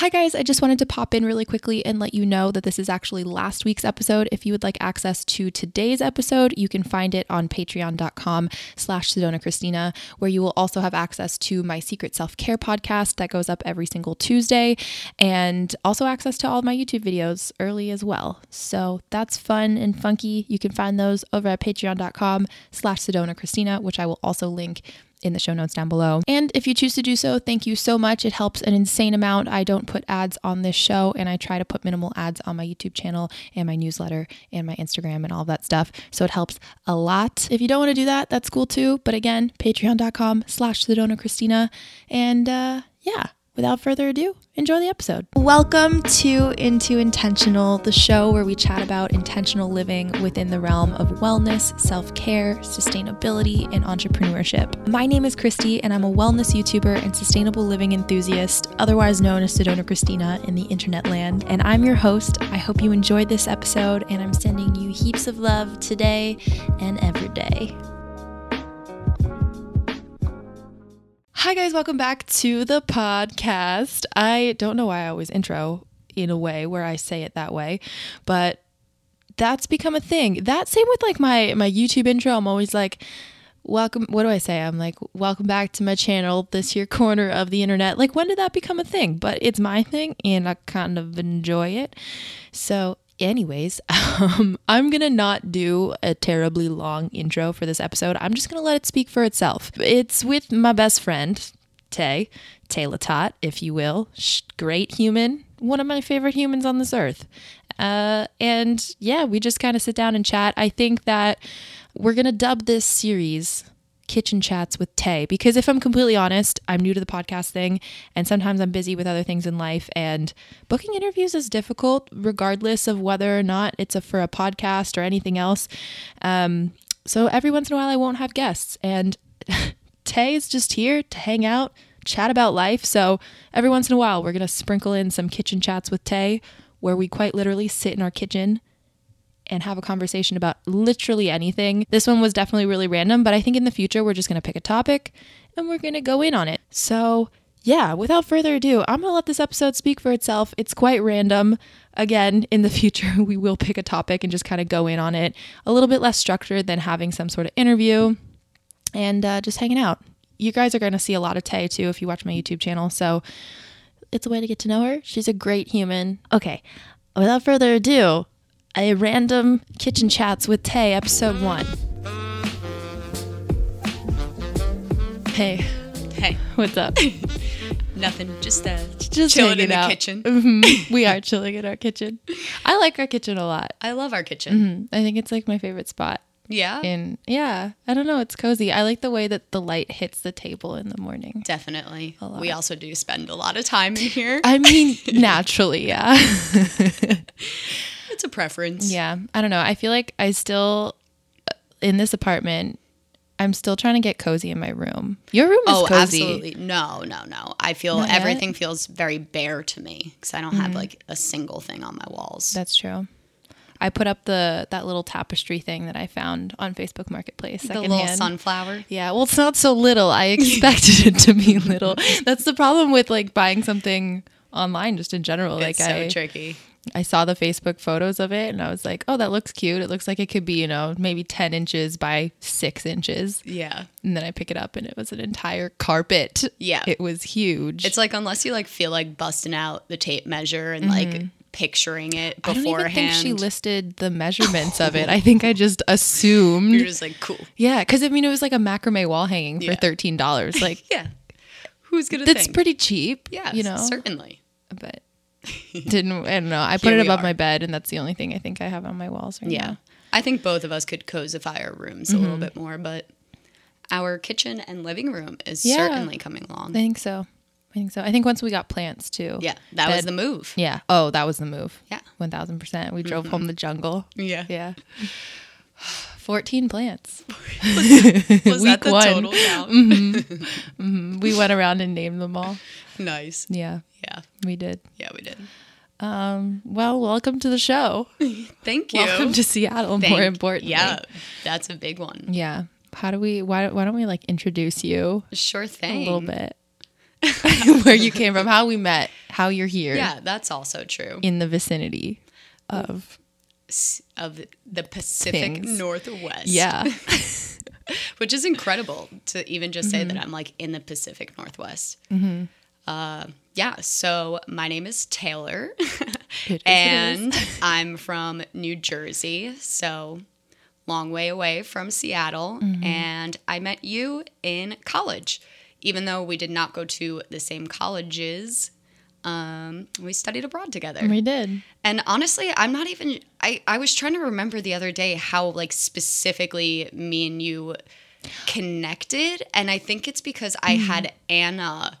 Hi, guys. I just wanted to pop in really quickly and let you know that this is actually last week's episode. If you would like access to today's episode, you can find it on patreon.com slash Sedona Christina, where you will also have access to my secret self-care podcast that goes up every single Tuesday and also access to all my YouTube videos early as well. So that's fun and funky. You can find those over at patreon.com slash Sedona Christina, which I will also link in the show notes down below. And if you choose to do so, thank you so much. It helps an insane amount. I don't put ads on this show and I try to put minimal ads on my YouTube channel and my newsletter and my Instagram and all that stuff. So it helps a lot. If you don't want to do that, that's cool too. But again, patreon.com slash Sedona Christina. And uh, yeah, without further ado, enjoy the episode. Welcome to Into Intentional, the show where we chat about intentional living within the realm of wellness, self care, sustainability, and entrepreneurship. My name is Christy, and I'm a wellness YouTuber and sustainable living enthusiast, otherwise known as Sedona Christina in the internet land. And I'm your host. I hope you enjoyed this episode, and I'm sending you heaps of love today and every day. Hi, guys, welcome back to the podcast. I don't know why I always intro in a way where I say it that way, but that's become a thing. That same with like my my YouTube intro. I'm always like, welcome. What do I say? I'm like, welcome back to my channel, this here corner of the internet. Like, when did that become a thing? But it's my thing, and I kind of enjoy it. So anyways, um, I'm gonna not do a terribly long intro for this episode. I'm just gonna let it speak for itself. It's with my best friend, Tay, Taylor Tot, if you will. Great human, one of my favorite humans on this earth. Uh, and yeah, we just kind of sit down and chat. I think that we're gonna dub this series kitchen chats with Tay because if I'm completely honest, I'm new to the podcast thing and sometimes I'm busy with other things in life and booking interviews is difficult regardless of whether or not it's a, for a podcast or anything else. Um, so every once in a while I won't have guests and Tay is just here to hang out, chat about life. So every once in a while we're going to sprinkle in some kitchen chats with Tay where we quite literally sit in our kitchen and have a conversation about literally anything. This one was definitely really random, but I think in the future we're just going to pick a topic and we're going to go in on it. So, yeah, without further ado, I'm going to let this episode speak for itself. It's quite random. Again, in the future, we will pick a topic and just kind of go in on it. A little bit less structured than having some sort of interview and uh, just hanging out. You guys are going to see a lot of Tay too if you watch my YouTube channel. So, it's a way to get to know her. She's a great human. Okay, without further ado, a random kitchen chats with Tay, episode one. Hey, Hey, what's up? nothing. Just uh, Just chilling in the out. kitchen. Mhm. We are chilling in our kitchen. I like our kitchen a lot. I love our kitchen. Mhm. I think it's like my favorite spot. Yeah, In yeah, I don't know. It's cozy. I like the way that the light hits the table in the morning. definitely. We also do spend a lot of time in here. I mean, naturally, yeah. it's a preference. Yeah, I don't know. I feel like I still uh, in this apartment. I'm still trying to get cozy in my room. Your room is Oh, cozy. absolutely. No, no, no. I feel Not yet? everything feels very bare to me because I don't have like a single thing on my walls. That's true. I put up the that little tapestry thing that I found on Facebook Marketplace. the little sunflower. Yeah, well, it's not so little. I expected it to be little. That's the problem with like buying something online, just in general. Like so I, tricky. I saw the Facebook photos of it, and I was like, oh, that looks cute. It looks like it could be, you know, maybe ten inches by six inches. Yeah. And then I pick it up, and it was an entire carpet. Yeah. it was huge. It's like unless you like feel like busting out the tape measure and like mm-hmm. Picturing it Mm-hmm. I don't even think she listed the measurements of it. I think I just assumed. You're just like cool. Yeah, because I mean, it was like a macrame wall hanging for Yeah. thirteen dollars. Like Yeah. Who's gonna that's think? pretty cheap. Yeah, you know. certainly. But didn't I don't know. I put Here it above are. my bed, and that's the only thing I think I have on my walls right Yeah. now. I think both of us could cozify our rooms a Mm-hmm. little bit more, but our kitchen and living room is Yeah. certainly coming along. I think so. I think so. I think once we got plants too. yeah, that was the move. Yeah. Oh, that was the move. Yeah. One thousand percent. We drove mm-hmm. home the jungle. Yeah. Yeah. Fourteen plants. Was Week that the one. total count? Mm-hmm. Mm-hmm. We went around and named them all. Nice. Yeah, Yeah. we did. Yeah, we did. Um, well, welcome to the show. Thank you. Welcome to Seattle. Thank- more importantly. Yeah, that's a big one. Yeah. How do we? Why? Why don't we like introduce you Sure thing. a little bit? Where you came from? How we met? how you're here Yeah, that's also true. in the vicinity of Of the Pacific Things. Northwest. yeah. Which is incredible to even just say Mm-hmm. that I'm like in the Pacific Northwest. Uh, yeah, so my name is Taylor. It is, it is. and I'm from New Jersey, so long way away from Seattle. Mm-hmm. And I met you in college, even though we did not go to the same colleges. Um, we studied abroad together. we did. And honestly, I'm not even. I I was trying to remember the other day how like specifically me and you connected, and I think it's because I had Anna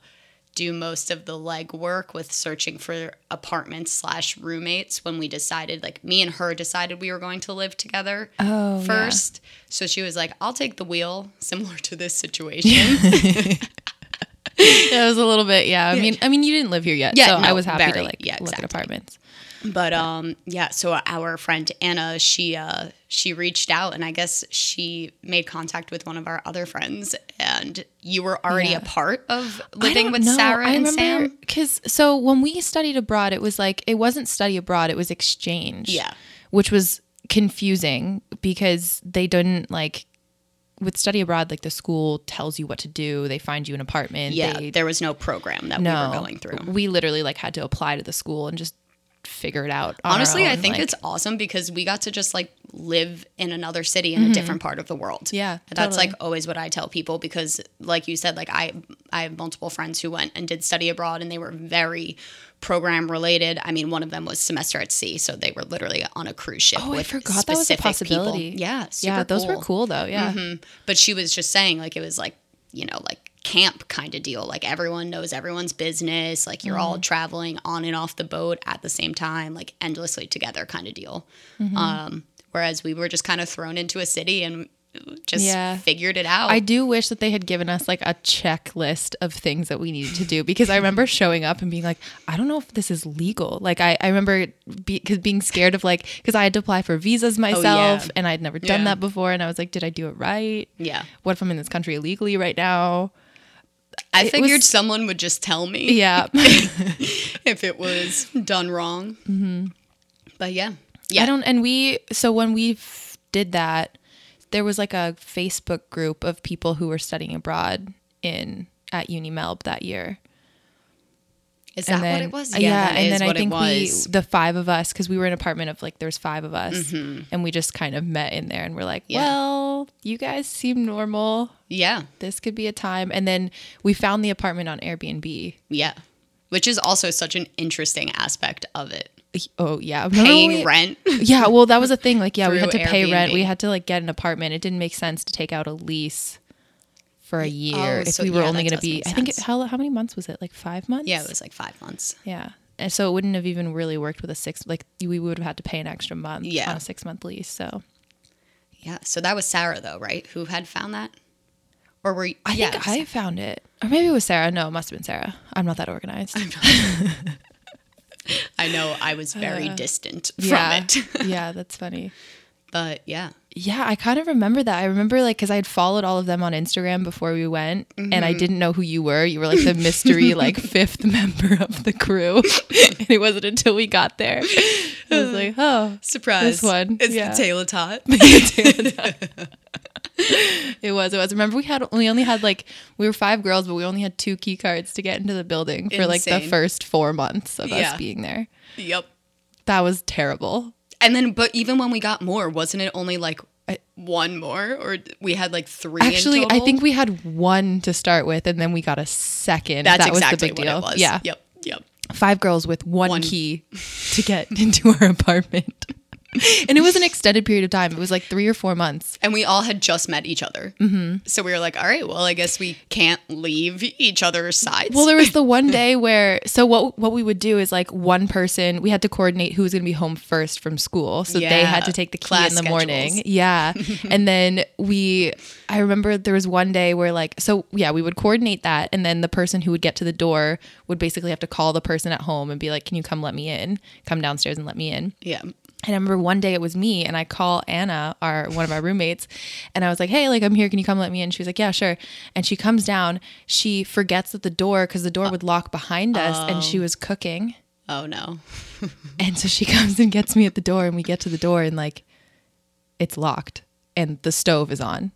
do most of the legwork with searching for apartments slash roommates when we decided like me and her decided we were going to live together Oh, yeah. first so she was like i'll take the wheel similar to this situation It was a little bit, yeah. I mean, I mean, you didn't live here yet, Yeah, so I was happy to like Yeah, look at apartments. But um yeah, so our friend Anna, she uh she reached out and I guess she made contact with one of our other friends and you were already Yeah. a part of living with know. Sarah I and remember Sam. because so when we studied abroad, it was like it wasn't study abroad; it was exchange. Yeah. which was confusing because they didn't like with study abroad. Like the school tells you what to do; they find you an apartment. Yeah, they, there was no program that no, we were going through. We literally like had to apply to the school and just figure it out. Honestly, I think like- it's awesome because we got to just like live in another city in a different part of the world. Mm-hmm. Yeah, That's totally. like always what I tell people because like you said like I I have multiple friends who went and did study abroad and they were very program related. I mean, one of them was semester at sea, so they were literally on a cruise ship Oh, I forgot that was a specific people. possibility. Yeah, super yeah, those were cool though. Yeah, Mhm. But she was just saying like it was like, you know, like camp kind of deal. Like everyone knows everyone's business. Like you're Mm-hmm. all traveling on and off the boat at the same time, like endlessly together kind of deal. Mm-hmm. Um, whereas we were just kind of thrown into a city and just Yeah. figured it out. I do wish that they had given us like a checklist of things that we needed to do because I remember showing up and being like, I don't know if this is legal. Like I, I remember be, cause being scared of like because I had to apply for visas myself and I'd never done Oh, Yeah. that before and I was like, did I do it right? yeah. What if I'm in this country illegally right now? I It figured was- someone would just tell me Yeah, if it was done wrong. Mm-hmm. But yeah. Yeah. I don't. And we so when we did that, there was like a Facebook group of people who were studying abroad in at UniMelb that year. Is that then, what it was? uh, Yeah, and then I think we, the five of us, because we were in an apartment of like there's five of us, Mm-hmm. and we just kind of met in there, and we're like, Yeah. well, you guys seem normal. yeah. This could be a time. And then we found the apartment on Airbnb. Yeah. Which is also such an interesting aspect of it. Oh yeah, Remember Paying we- rent. Yeah, well, that was a thing. Like, yeah, we had to Through pay rent. We had to like get an apartment. It didn't make sense to take out a lease for a oh, year if so we were yeah, only going to be. I think it, how how many months was it? Like five months. Yeah, it was like five months. Yeah. And so it wouldn't have even really worked with a six. Like we would have had to pay an extra month Yeah. on a six month lease. So Yeah. So that was Sarah though, right? Who had found that? Or were you I yeah, think I found it, or maybe it was Sarah. No, it must have been Sarah. I'm not that organized. I know I was very uh, distant from yeah, it. yeah, that's funny. but yeah. Yeah, I kind of remember that. I remember like because I had followed all of them on Instagram before we went, and Mm-hmm. I didn't know who you were. You were like the mystery like fifth member of the crew, and it wasn't until we got there. I was like, oh, Surprise. This one, It's yeah. the Taylor Tot. it was. It was. Remember, we had we only had like we were five girls, but we only had two key cards to get into the building for like the first four months of Yeah. us being there. yep. That was terrible. And then but even when we got more, wasn't it only like one more? Or we had like three Actually, I think we had one to start with, and then we got a second. that's that exactly was the big deal. Yeah, Yep. Yep. five girls with one, One. key to get into our apartment. and it was an extended period of time. It was like three or four months. And we all had just met each other. Mm-hmm. So we were like, all right, well, I guess we can't leave each other's sides. Well, there was the one day where so what what we would do is like one person we had to coordinate who was going to be home first from school, so they had to take the key class in the morning. Yeah, and then we I remember there was one day where like so yeah we would coordinate that, and then the person who would get to the door would basically have to call the person at home and be like, "Can you come let me in? Come downstairs and let me in." yeah. And I remember one day it was me, and I call Anna, our one of our roommates, and I was like, "Hey, like I'm here. Can you come let me in?" She was like, "Yeah, sure." And she comes down. She forgets that the door because the door would lock behind us, and she oh. was cooking. Oh no. And so she comes and gets me at the door, and we get to the door, and like, it's locked, and the stove is on.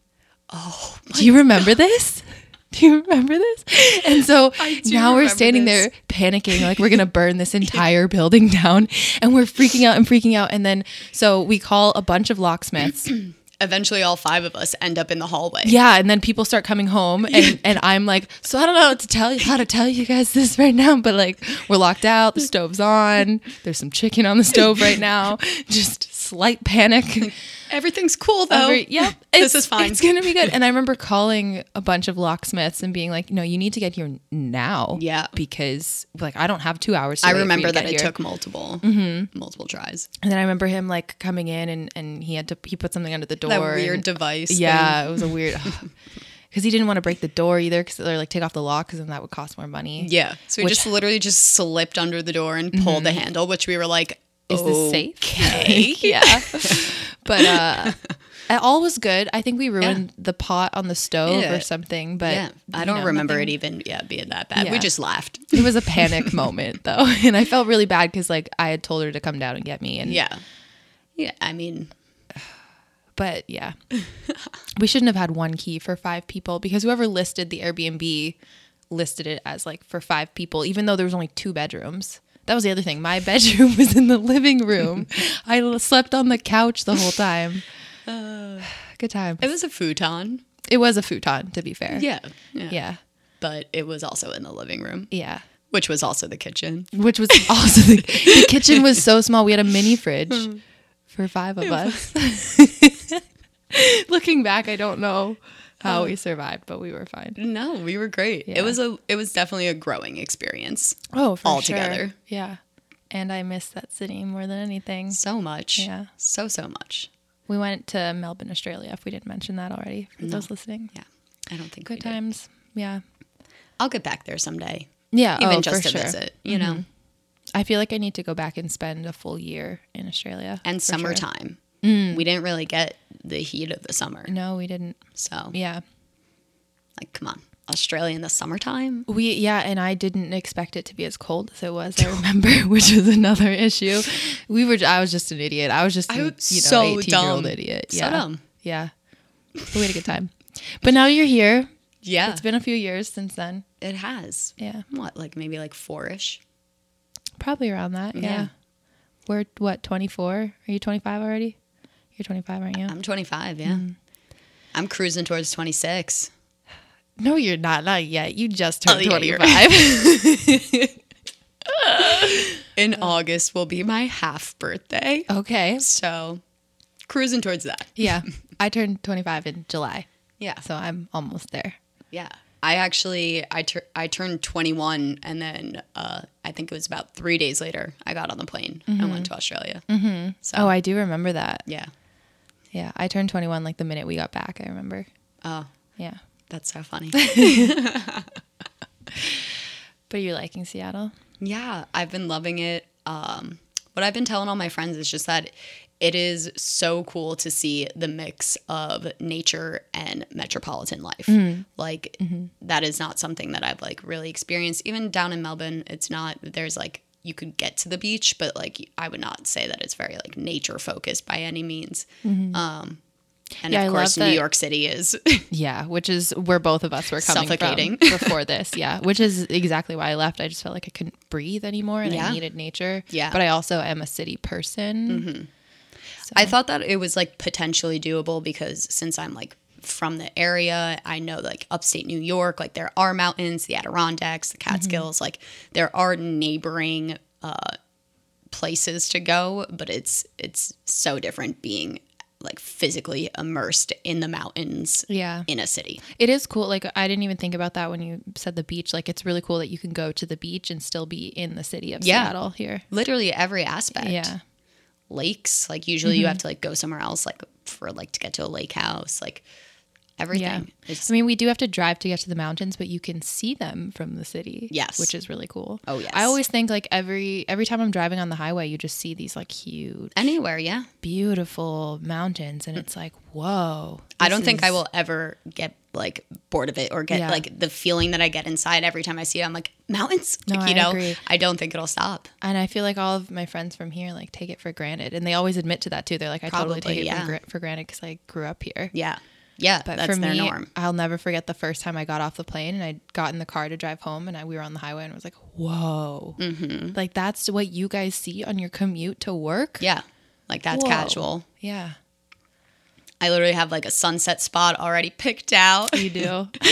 Oh, Do you remember this? Do you remember this? And so now we're standing this. there panicking, like we're gonna burn this entire building down, and we're freaking out and freaking out. And then so we call a bunch of locksmiths. eventually all five of us end up in the hallway. Yeah, and then people start coming home, and, and I'm like, so I don't know what to tell you, how to tell you guys this right now, but like we're locked out, the stove's on, there's some chicken on the stove right now, just slight panic. Everything's cool though. Every- yep, This it's- is fine. It's gonna be good. And I remember calling a bunch of locksmiths and being like, "No, you need to get here now." Yeah. because like I don't have two hours. To I wait for you remember that it here. took multiple mm-hmm. multiple tries. And then I remember him like coming in and and he had to he put something under the door. That weird and- device. Yeah, it was a weird. Because he didn't want to break the door either, because they're like take off the lock, because then that would cost more money. Yeah. So we Which- just literally just slipped under the door and pulled the mm-hmm. handle, which we were like, Is this safe? Okay. yeah. But uh, all was good. I think we ruined the pot on the stove Yeah. or something. But yeah. I don't know, remember nothing- it even yeah being that bad. Yeah. We just laughed. It was a panic moment though, and I felt really bad because like I had told her to come down and get me, and Yeah. Yeah. I mean, but yeah, we shouldn't have had one key for five people because whoever listed the Airbnb listed it as like for five people, even though there was only two bedrooms. That was the other thing. My bedroom was in the living room. I slept on the couch the whole time. Uh, Good time. it was a futon. It was a futon, to be fair. Yeah. Yeah. Yeah. But it was also in the living room, Yeah. which was also the kitchen. Which was also the, the kitchen was so small. We had a mini fridge hmm. for five of us. Looking back, I don't know how we survived, but we were fine. No, we were great. Yeah. It was a it was definitely a growing experience. Oh, for All sure. together. Yeah. And I miss that city more than anything. So much. Yeah. So so much. We went to Melbourne, Australia, if we didn't mention that already for those listening. Yeah. I don't think Good we did. times. Yeah. I'll get back there someday. Yeah. Even oh, just for to sure. visit, you know. Mm-hmm. I feel like I need to go back and spend a full year in Australia. And summertime. sure. Mm. We didn't really get the heat of the summer. No, we didn't. So Yeah. like come on. Australia in the summertime? We yeah, and I didn't expect it to be as cold as it was. I remember, which was another issue. We were. I was just an idiot. I was just I a, was you know so eighteen year old dumb. idiot. So Yeah, dumb. yeah. But we had a good time. But now you're here. Yeah. It's been a few years since then. it has. Yeah, What, like maybe like four ish? probably around that. Yeah. Yeah. We're what 24? Are you 25 already? You're 25, aren't you? I'm 25, yeah. Mm. I'm cruising towards 26. no, you're not. Not yet. You just Oh, turned yeah, 25. In August will be my half birthday. okay. So cruising towards that. Yeah. I turned 25 in July, Yeah. so I'm almost there. Yeah. I actually I tur- I turned 21 and then uh, I think it was about 3 days later I got on the plane and went to Australia. Mm-hmm. So Oh, I do remember that. yeah. Yeah, I turned 21 like the minute we got back. I remember. Oh, Yeah. that's so funny. But are you're liking Seattle? yeah, I've been loving it. Um, what I've been telling all my friends is just that it is so cool to see the mix of nature and metropolitan life. Like that is not something that I've like really experienced. Even down in Melbourne, it's not. There's like you could get to the beach, but like I would not say that it's very like nature focused by any means. Um, and Yeah, of course, New York City is. Yeah, which is where both of us were coming Suffocating. from before this. Yeah, which is exactly why I left. I just felt like I couldn't breathe anymore and Yeah. I needed nature. Yeah. But I also am a city person. I thought that it was like potentially doable because since I'm like from the area, I know like upstate New York, like there are mountains, the Adirondacks, the Catskills, like there are neighboring uh, places to go, but it's it's so different being like physically immersed in the mountains Yeah. in a city. It is cool. Like I didn't even think about that when you said the beach. Like it's really cool that you can go to the beach and still be in the city of Yeah. Seattle here. Literally every aspect. Yeah. Lakes, like usually you have to like go somewhere else like for like to get to a lake house. Like everything. Yeah. I mean, we do have to drive to get to the mountains, but you can see them from the city. Yes. Which is really cool. Oh, yes. I always think like every every time I'm driving on the highway, you just see these like huge, anywhere, yeah. beautiful mountains and it's like, whoa. I don't think I will ever get like bored of it or get Yeah. like the feeling that I get inside every time I see it. I'm like mountains. No, Like, I you know, agree. I don't think it'll stop. And I feel like all of my friends from here like take it for granted, and they always admit to that too. They're like, I totally Probably, take it yeah. for, for granted because I grew up here. Yeah, yeah. But that's for their me, norm. I'll never forget the first time I got off the plane and I got in the car to drive home, and I, we were on the highway, and I was like, "Whoa!" Mm-hmm. Like that's what you guys see on your commute to work. Yeah, like that's Whoa. casual. Yeah, I literally have like a sunset spot already picked out, you do.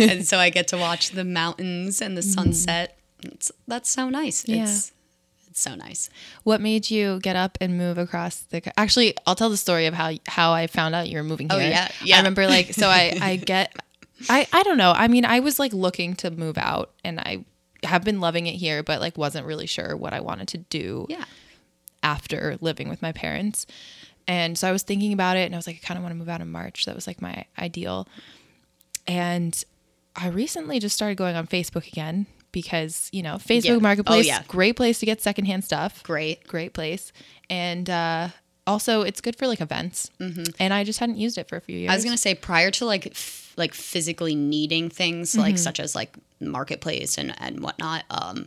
and so I get to watch the mountains and the sunset. It's, that's so nice. Mm-hmm. Yeah. It's it's so nice. what made you get up and move across the? co- Actually, I'll tell the story of how how I found out you were moving here. Oh, here. yeah, yeah. I remember like so I I get I I don't know. I mean, I was like looking to move out, and I have been loving it here, but like wasn't really sure what I wanted to do. Yeah. after living with my parents. And so I was thinking about it and I was like, I kind of want to move out in March. That was like my ideal. And I recently just started going on Facebook again because, you know, Facebook Yeah. Oh, Marketplace, yeah. great place to get secondhand stuff. Great. Great place. And uh, also, it's good for like events. And I just hadn't used it for a few years. Mm-hmm. I was gonna say prior to like f- like physically needing things Mm-hmm. like such as like marketplace and and whatnot. Um,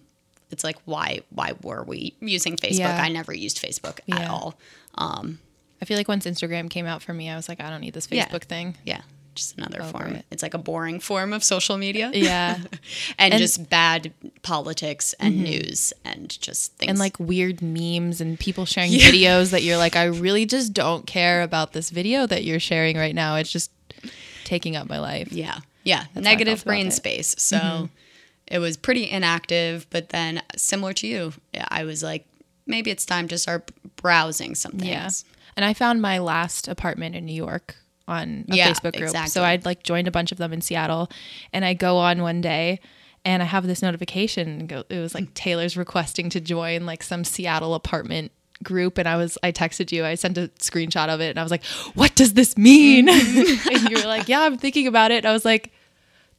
it's like why why were we using Facebook? Yeah. I never used Facebook at all. I feel like once Instagram came out for me, I was like, I don't need this. Facebook thing. Yeah, just another Over form. it. It's like a boring form of social media. Yeah. and, And- just bad politics and news and just things and like weird memes and people sharing videos that you're like, I really just don't care about this video that you're sharing right now. It's just taking up my life. Yeah. Yeah. I Negative brain. Mm-hmm. space. So it was pretty inactive. But then, similar to you, I was like, maybe it's time to start browsing some things. Yeah. And I found my last apartment in New York on a Yeah, Facebook group. exactly. So I'd like joined a bunch of them in Seattle and I go on one day and I have this notification go it was like Taylor's requesting to join like some Seattle apartment group and I was I texted you I sent a screenshot of it and I was like what does this mean and you were like yeah I'm thinking about it and I was like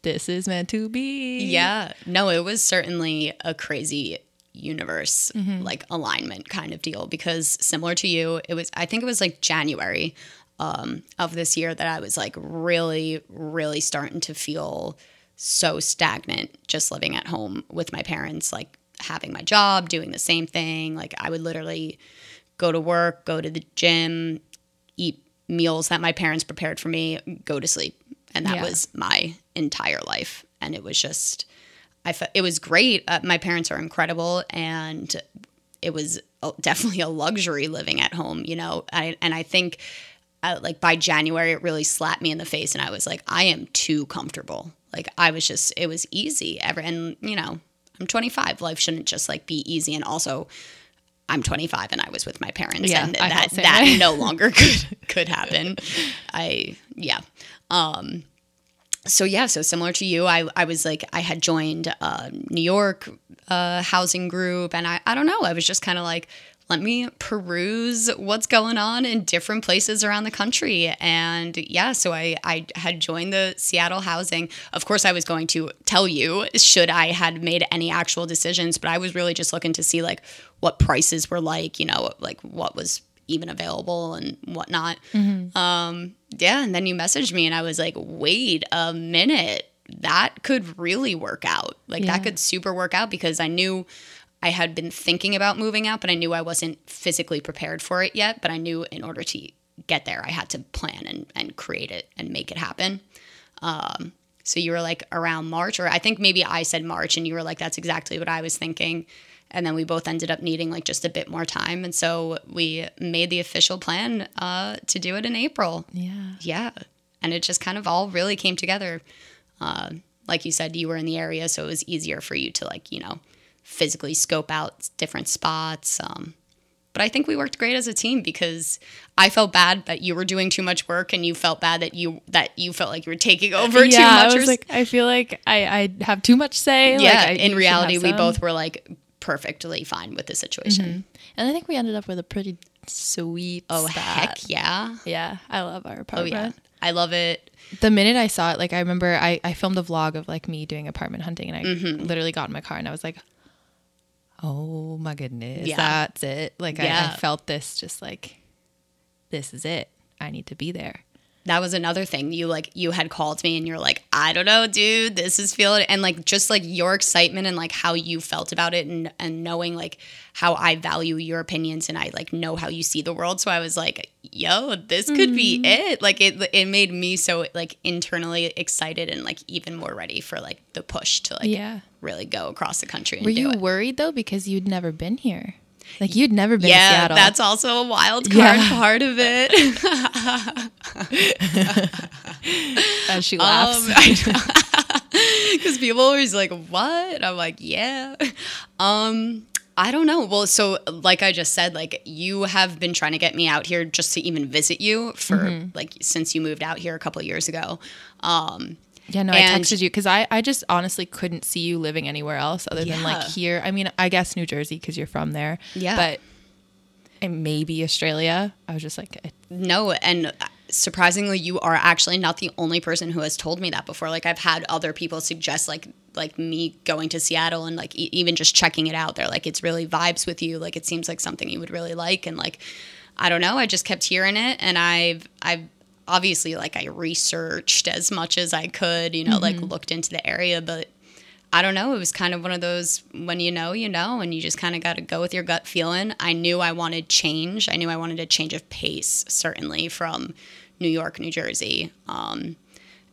this is meant to be Yeah. No, it was certainly a crazy universe Mm-hmm. like alignment kind of deal because similar to you, it was I think it was like January um, of this year that I was like really, really starting to feel so stagnant just living at home with my parents, like having my job, doing the same thing. Like I would literally go to work, go to the gym, eat meals that my parents prepared for me, go to sleep. And that Yeah. was my entire life. And it was just, I fe- it was great. Uh, my parents are incredible. And it was definitely a luxury living at home, you know? I, and I think uh, like by January, it really slapped me in the face. And I was like, I am too comfortable. Like I was just, it was easy. Ever, and you know, I'm 25. Life shouldn't just like be easy. And also, I'm 25 and I was with my parents, Yeah, and I that that way. no longer could could happen. I yeah. Um, so yeah, so similar to you, I I was like I had joined uh, New York uh, housing group, and I I don't know, I was just kind of like. Let me peruse what's going on in different places around the country. And yeah, so I, I had joined the Seattle housing. Of course, I was going to tell you should I had made any actual decisions, but I was really just looking to see like what prices were like, you know, like what was even available and whatnot. Um, yeah, and then you messaged me, and I was like, wait a minute, that could really work out. Like Yeah. that could super work out because I knew I had been thinking about moving out, but I knew I wasn't physically prepared for it yet. But I knew in order to get there, I had to plan and, and create it and make it happen. Um, so you were like around March, or I think maybe I said March, and you were like, that's exactly what I was thinking. And then we both ended up needing like just a bit more time. And so we made the official plan uh, to do it in April. yeah Yeah. And it just kind of all really came together. Uh, like you said, you were in the area, so it was easier for you to like, you know, physically scope out different spots. Um, but I think we worked great as a team because I felt bad that you were doing too much work, and you felt bad that you that you felt like you were taking over too yeah, much. I was like, I feel like I, I have too much say. like, yeah. I- in reality, we both were like perfectly fine with the situation. And I think we ended up with a pretty sweet. Oh stat. heck yeah! Yeah, I love our apartment. Oh yeah. I love it. the minute I saw it, like I remember I, I filmed a vlog of like me doing apartment hunting and I Mm-hmm. literally got in my car and I was like, Oh my goodness. Yeah. That's it. Like I, I felt this just like this is it. I need to be there. that was another thing you like you had called me and you're like i don't know dude this is feeling and like just like your excitement and like how you felt about it and and knowing like how i value your opinions and i like know how you see the world so i was like yo this could be mm-hmm. it like it it made me so like internally excited and like even more ready for like the push to like Yeah. Really go across the country and Were you worried though because you'd never been here? Like you'd never been to yeah, Seattle. that's also a wild card Yeah. part of it. as she laughs. because people always like what i'm like yeah um i don't know well so like i just said like you have been trying to get me out here just to even visit you for Mm-hmm. like since you moved out here a couple of years ago um Yeah, no, I texted you because I, I just honestly couldn't see you living anywhere else other than like here. I mean, I guess New Jersey because you're from there. Yeah. But and maybe Australia. I was just like, I- no and uh, surprisingly you are actually not the only person who has told me that before like i've had other people suggest like like me going to seattle and like e- even just checking it out they're like it's really vibes with you like it seems like something you would really like and like i don't know i just kept hearing it and i've i've obviously like i researched as much as i could you know like looked into the area but I don't know. It was kind of one of those when you know, you know, and you just kind of got to go with your gut feeling. I knew I wanted change. I knew I wanted a change of pace, certainly from New York, New Jersey, um,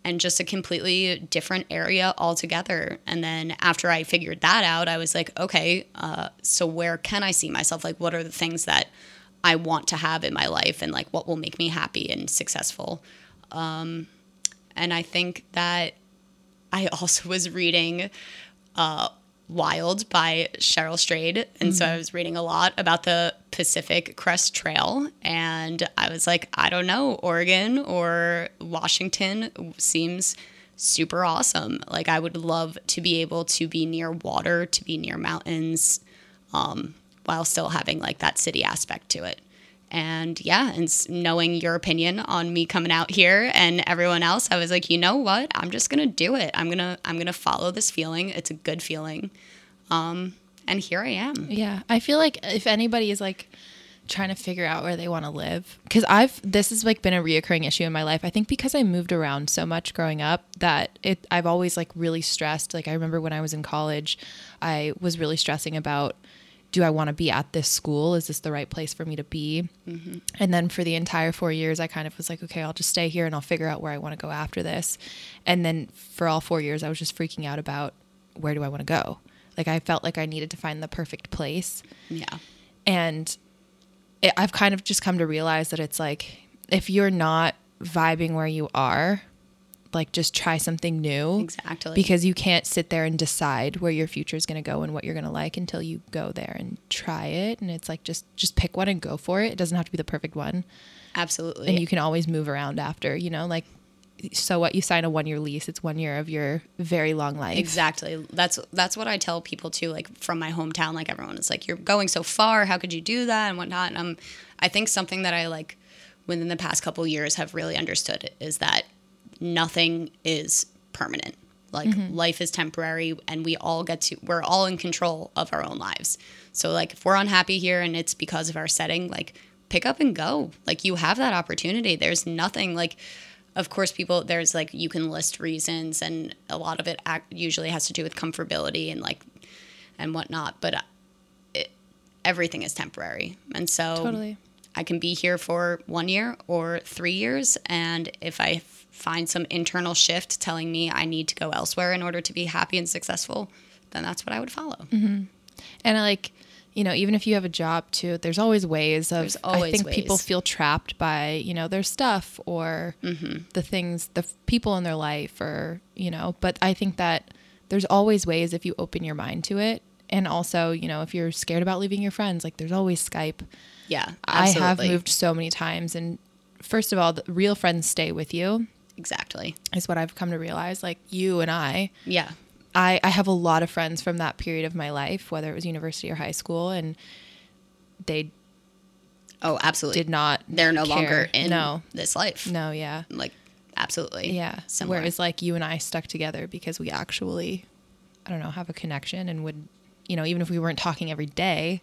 and just a completely different area altogether. And then after I figured that out, I was like, okay, uh, so where can I see myself? Like, what are the things that I want to have in my life, and like what will make me happy and successful? Um, and I think that I also was reading uh, Wild by Cheryl Strayed. And so I was reading a lot about the Pacific Crest Trail. And I was like, I don't know, Oregon or Washington seems super awesome. Like, I would love to be able to be near water, to be near mountains, um, while still having like that city aspect to it. And yeah, and knowing your opinion on me coming out here and everyone else, I was like, you know what? I'm just gonna do it. I'm gonna I'm gonna follow this feeling. It's a good feeling. Um, and here I am. yeah. I feel like if anybody is like trying to figure out where they want to live, because I've this has like been a reoccurring issue in my life. I think because I moved around so much growing up that it I've always like really stressed. Like I remember when I was in college, I was really stressing about do I want to be at this school? Is this the right place for me to be? Mm-hmm. And then for the entire four years, I kind of was like, okay, I'll just stay here and I'll figure out where I want to go after this. And then for all four years, I was just freaking out about where do I want to go? Like I felt like I needed to find the perfect place. Yeah. And it, I've kind of just come to realize that it's like if you're not vibing where you are, like just try something new. Exactly. Because you can't sit there and decide where your future is going to go and what you're going to like until you go there and try it. And it's like just just pick one and go for it. It doesn't have to be the perfect one, Absolutely. and you can always move around after. You know, like so what you sign a one year lease. It's one year of your very long life. Exactly. That's that's what I tell people too, like from my hometown. Like everyone is like, "You're going so far. How could you do that?" and whatnot. And um, I think something that I like within the past couple years have really understood is that nothing is permanent. Like life is temporary, and we all get to. We're all in control of our own lives. So like, if we're unhappy here and it's because of our setting, like pick up and go. Like you have that opportunity. There's nothing like of course people there's like you can list reasons and a lot of it usually has to do with comfortability and like and whatnot but uh, it, everything is temporary and so Totally. i can be here for one year or three years and if i find some internal shift telling me i need to go elsewhere in order to be happy and successful then that's what i would follow And like, you know, even if you have a job too, there's always ways of. There's always I think people feel trapped by you know their stuff or Mm-hmm. the things, the people in their life, or you know. But I think that there's always ways if you open your mind to it, and also you know if you're scared about leaving your friends, like there's always Skype. yeah I have moved so many times, and first of all, the real friends stay with you. Exactly Is what I've come to realize. Like you and I, yeah I, I have a lot of friends from that period of my life, whether it was university or high school, and they oh absolutely did not. they're no care. longer in No, this life no, yeah, like absolutely. Yeah. Similar. Whereas like you and I stuck together because we actually, I don't know, have a connection and would, you know, even if we weren't talking every day,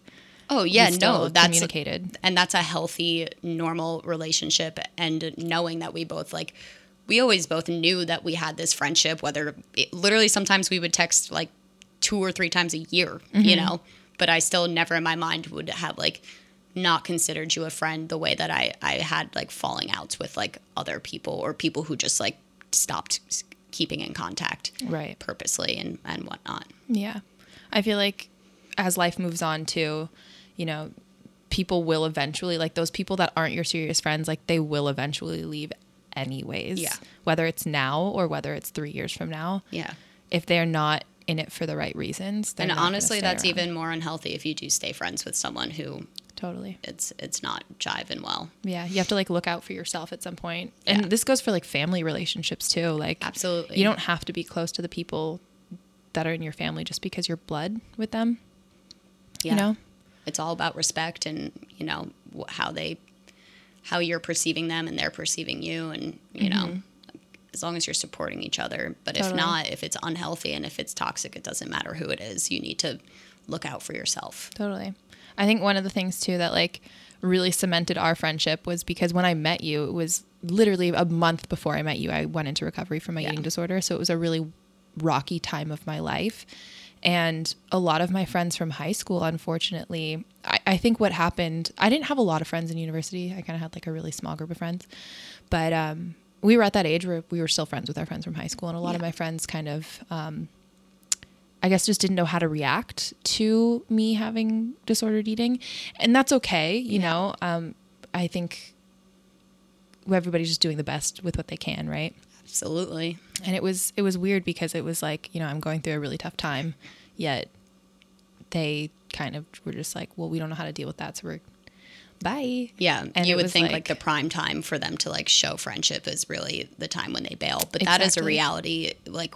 oh yeah, no, that's communicated. and that's a healthy, normal relationship. And knowing that we both like, we always both knew that we had this friendship. Whether it, literally sometimes we would text like two or three times a year, you mm-hmm. know. But I still never in my mind would have like not considered you a friend the way that I I had like falling outs with like other people or people who just like stopped keeping in contact Right. purposely and and whatnot. Yeah. I feel like as life moves on too, you know, people will eventually like those people that aren't your serious friends, like they will eventually leave anyways. Yeah. Whether it's now or whether it's three years from now. Yeah. If they're not in it for the right reasons. And honestly, that's around. even more unhealthy if you do stay friends with someone who totally. it's it's not jiving well. Yeah. You have to like look out for yourself at some point. And Yeah. this goes for like family relationships too. Like Absolutely. you don't have to be close to the people that are in your family just because you're blood with them. Yeah. You know? It's all about respect and you know how they how you're perceiving them and they're perceiving you and you know as long as you're supporting each other. But if Mm-hmm. Not, if it's unhealthy and if it's toxic, it doesn't matter who it is. You need to look out for yourself. Totally. I think one of the things too that like really cemented our friendship was because when I met you, it was literally a month before I met you. I went into recovery from my Yeah. eating disorder. So it was a really rocky time of my life. And a lot of my friends from high school, unfortunately, I, I think what happened, I didn't have a lot of friends in university. I kind of had like a really small group of friends. But um, we were at that age where we were still friends with our friends from high school. And a lot of my friends kind of um, I guess just didn't know how to react to me having disordered eating. And that's okay, you Yeah. know. Um, I think everybody's just doing the best with what they can, right? Absolutely. And it was it was weird because it was like, you know, I'm going through a really tough time, yet they kind of were just like, well, we don't know how to deal with that, so we're bye. Yeah, And you would think like- like, the prime time for them to like show friendship is really the time when they bail, but that is a reality. Like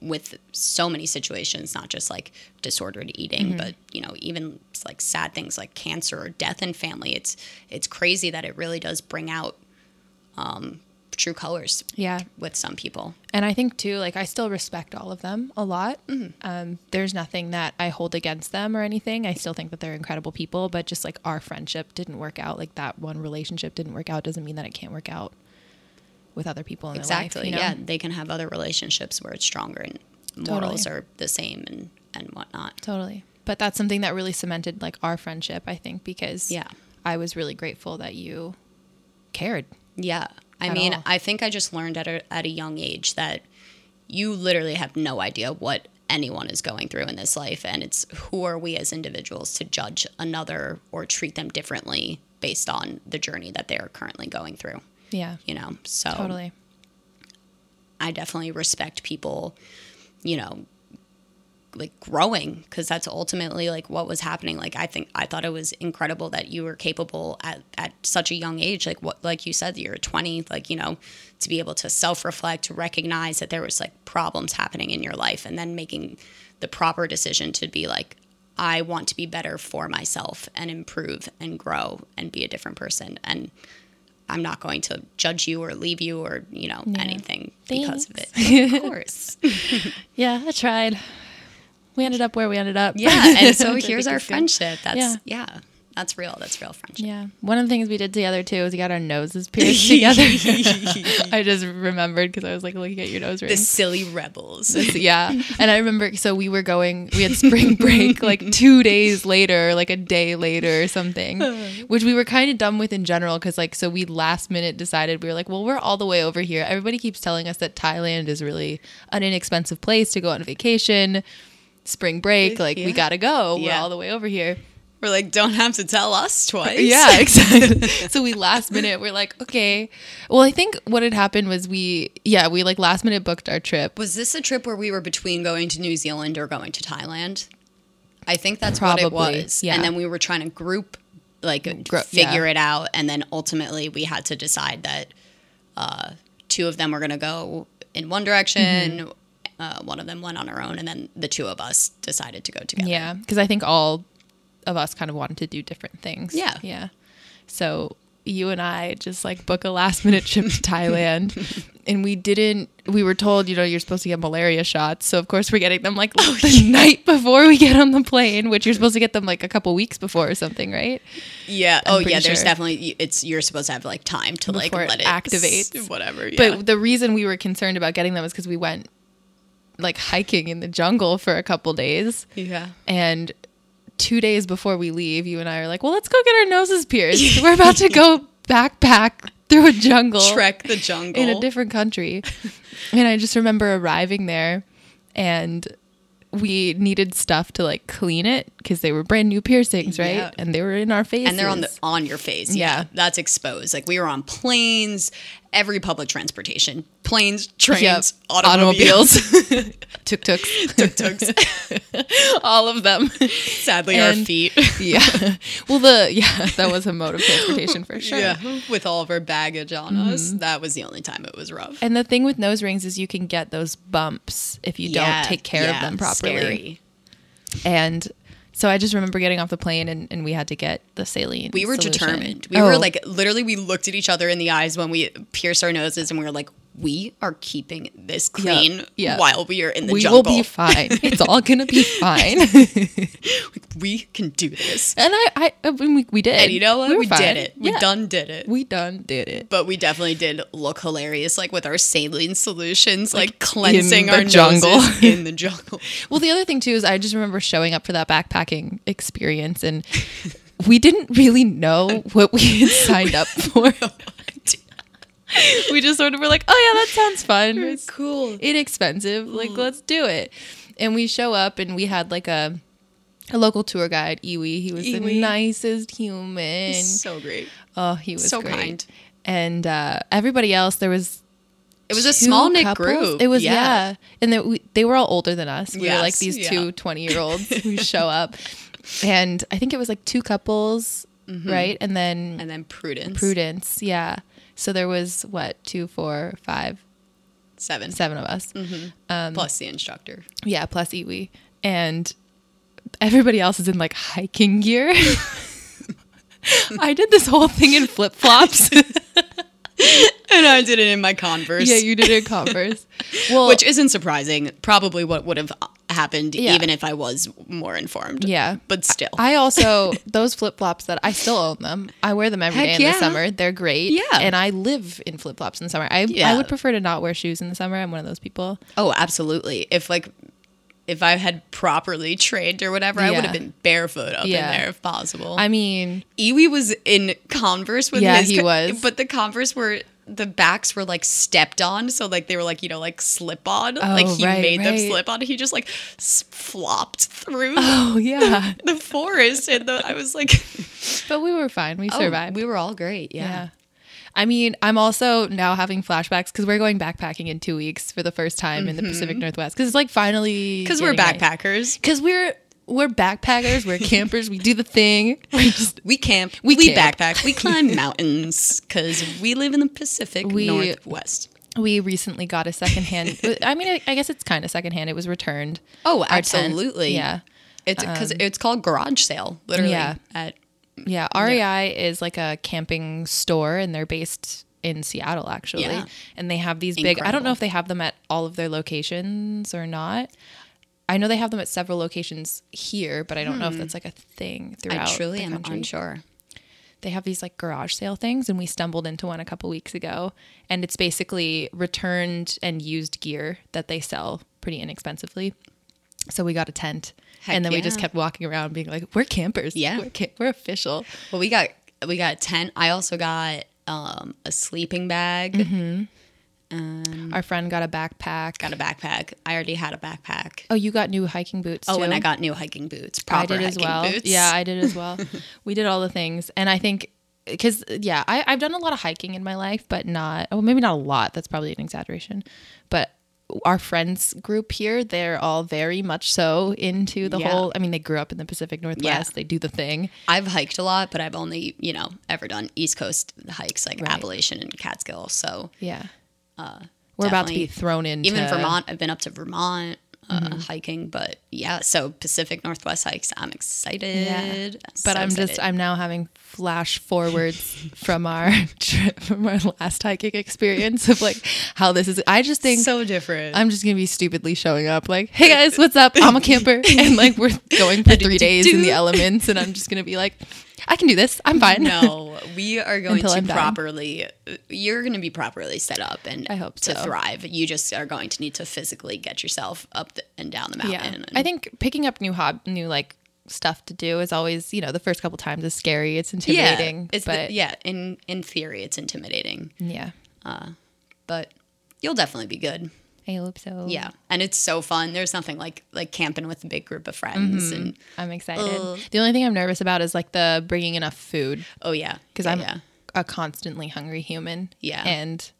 with so many situations, not just like disordered eating, Mm-hmm. but you know even like sad things like cancer or death in family. It's it's crazy that it really does bring out um, true colors Yeah. with some people. And I think too, like I still respect all of them a lot. Mm-hmm. Um, there's nothing that I hold against them or anything. I still think that they're incredible people, but just like our friendship didn't work out, like that one relationship didn't work out, doesn't mean that it can't work out with other people in Exactly. their life. you know? Yeah, they can have other relationships where it's stronger and morals are the same and and whatnot. totally. But that's something that really cemented like our friendship, I think, because Yeah. I was really grateful that you cared. Yeah. I mean, all. I think I just learned at a, at a young age that you literally have no idea what anyone is going through in this life. And it's who are we as individuals to judge another or treat them differently based on the journey that they are currently going through, Yeah. you know? So Totally. I definitely respect people, you know, like growing because that's ultimately like what was happening. Like i think i thought it was incredible that you were capable at, at such a young age like what like you said you're 20 like you know to be able to self-reflect to recognize that there was like problems happening in your life and then making the proper decision to be like i want to be better for myself and improve and grow and be a different person. And i'm not going to judge you or leave you or you know Yeah. anything because of it. Of course. Yeah, I tried. We ended up where we ended up. Yeah, and so here's our friendship. That's Yeah. yeah. that's real. That's real friendship. Yeah. One of the things we did together too is we got our noses pierced together. I just remembered because I was like looking at your nose ring. The silly rebels. yeah. And I remember, so we were going, we had spring break like two days later, like a day later or something, which we were kind of dumb with in general. Cause like, so we last minute decided we were like, well, we're all the way over here. Everybody keeps telling us that Thailand is really an inexpensive place to go on vacation. Spring break, like we gotta go. We're all the way over here. We're like, don't have to tell us twice. Yeah, exactly. so we last minute we're like, okay. Well, I think what had happened was we yeah, we like last minute booked our trip. Was this a trip where we were between going to New Zealand or going to Thailand? I think that's what it was. yeah. And then we were trying to group, like, Gro- figure yeah. it out. And then ultimately we had to decide that uh, two of them were going to go in one direction. Mm-hmm. Uh, one of them went on her own. And then the two of us decided to go together. Yeah, because I think all of us kind of wanted to do different things. Yeah. Yeah. So you and I just like book a last minute trip to Thailand. And we didn't, we were told, you know, you're supposed to get malaria shots. So, of course, we're getting them like Oh, the night before we get on the plane, which you're supposed to get them like a couple weeks before or something, right? Yeah. oh yeah. There's sure. definitely it's you're supposed to have like time to like Before it let it activates. s- whatever. Yeah. But the reason we were concerned about getting them is because we went like hiking in the jungle for a couple days. yeah. And two days before we leave, you and I are like, well, let's go get our noses pierced. We're about to go backpack through a jungle Trek the jungle in a different country. and I just remember arriving there and we needed stuff to like clean it because they were brand new piercings, right? Yeah. And they were in our face. and they're on the on your face. Yeah. Yeah. That's exposed. Like we were on planes, every public transportation, planes, trains, Yep. automobiles, tuk-tuks, tuk-tuks. all of them. Sadly, our feet. yeah. Well, the yeah, that was a mode of transportation for sure. Yeah, with all of our baggage on us. Mm-hmm. That was the only time it was rough. And the thing with nose rings is you can get those bumps if you Yeah, don't take care of them properly. scary. And so I just remember getting off the plane and, and we had to get the saline. We were solution. determined. We Oh, were like literally we looked at each other in the eyes when we pierced our noses and we were like, we are keeping this clean yeah. while we are in the we jungle. We will be fine. It's all gonna be fine. we can do this. and I, I, I mean, we, we did. And you know what? were We, did it. We Yeah. done did it. We done did it. but we definitely did look hilarious, like with our saline solutions, like, cleansing the our jungle. in the jungle. Well, the other thing too is I just remember showing up for that backpacking experience and we didn't really know what we had signed up for. we just sort of were like, oh yeah, that sounds fun. It's cool. inexpensive. Like, let's do it. And we show up and we had like a a local tour guide, Iwi. He was the nicest human. So great. oh, he was so great. kind. And uh, everybody else, there was It was a small knit group. It was yeah, and they, we, they were all older than us. We were like these yeah. two 20 year olds who show up, and I think it was like two couples, right? And then And then Prudence. Prudence, yeah. So there was what two, four, five, Seven. seven of us, Mm-hmm. Plus the instructor. yeah, plus Iwi, and everybody else is in like hiking gear. I did this whole thing in flip flops. And I did it in my Converse. yeah, you did it in Converse. Well, Which isn't surprising. Probably what would have happened Yeah. even if I was more informed. yeah, But still. I also those flip flops that I still own them. I wear them every day Heck in yeah. the summer. They're great. Yeah. and I live in flip flops in the summer. I I would prefer to not wear shoes in the summer. I'm one of those people. oh, absolutely. If like if I had properly trained or whatever, I would have been barefoot up Yeah. in there if possible. I mean, Iwi was in Converse with Yeah, his he was. But the Converse were the backs were like stepped on, so like they were like you know like slip on. Oh, like he Oh, right, made them slip on. He just like s- flopped through oh yeah, the forest, and the, I was like, but we were fine. We oh, survived. Oh, we were all great. yeah. Yeah. I mean, I'm also now having flashbacks because we're going backpacking in two weeks for the first time in the Pacific mm-hmm. Northwest. Because it's like finally Because we're backpackers. Because we're we're backpackers. We're campers. We do the thing. We're just We camp. We We, camp. backpack. We climb mountains because we live in the Pacific We- Northwest. we recently got a secondhand. I mean, I, I guess it's kind of secondhand. It was returned. Oh, absolutely. Yeah. It's because um, it's called garage sale, literally. Yeah. At Yeah, REI is like a camping store, and they're based in Seattle actually. Yeah. And they have these big. I don't know if they have them at all of their locations or not. I know they have them at several locations here, but I don't know if that's like a thing throughout. Hmm. I truly the am unsure. They have these like garage sale things, and we stumbled into one a couple weeks ago, and it's basically returned and used gear that they sell pretty inexpensively. So we got a tent, Heck and then we just kept walking around, being like, "We're campers. Yeah. we're, ca- we're official." Well, we got we got a tent. I also got um, a sleeping bag. Mm-hmm. Our friend got a backpack. Got a backpack. I already had a backpack. Oh, you got new hiking boots. Oh, too? and I got new hiking boots. I Proper did as well. boots. Yeah, I did as well. we did all the things, and I think because yeah, I, I've done a lot of hiking in my life, but not. Oh, maybe not a lot. That's probably an exaggeration. But our friends group here, they're all very much so into the Yeah. whole. I mean, they grew up in the Pacific Northwest. They do the thing. I've hiked a lot, but I've only you know ever done East Coast hikes like Right. Appalachian and Catskill. So Yeah. We're about to be thrown into even Vermont, I've been up to Vermont. uh, Mm-hmm. hiking. But yeah, so Pacific Northwest hikes. I'm excited. But So I'm just. I'm now having flash forwards from our trip from our last hiking experience of like how this is. I just think so different. I'm just gonna be stupidly showing up like, hey guys, what's up? I'm a camper, and like we're going for three days in the elements, and I'm just gonna be like, I can do this. I'm fine. no, we are going to I'm done. properly. You're going to be properly set up and I hope to so. thrive. You just are going to need to physically get yourself up the, and down the mountain. yeah. and- I think picking up new hob, new like stuff to do is always, you know, the first couple times is scary. It's intimidating, yeah, it's the- yeah. In in theory, it's intimidating, yeah, uh, but you'll definitely be good. I hope so. Yeah, and it's so fun. There's nothing like like camping with a big group of friends, Mm-hmm. and I'm excited. Ugh. The only thing I'm nervous about is like the bringing enough food oh yeah, because yeah, I'm yeah. a constantly hungry human. Yeah. and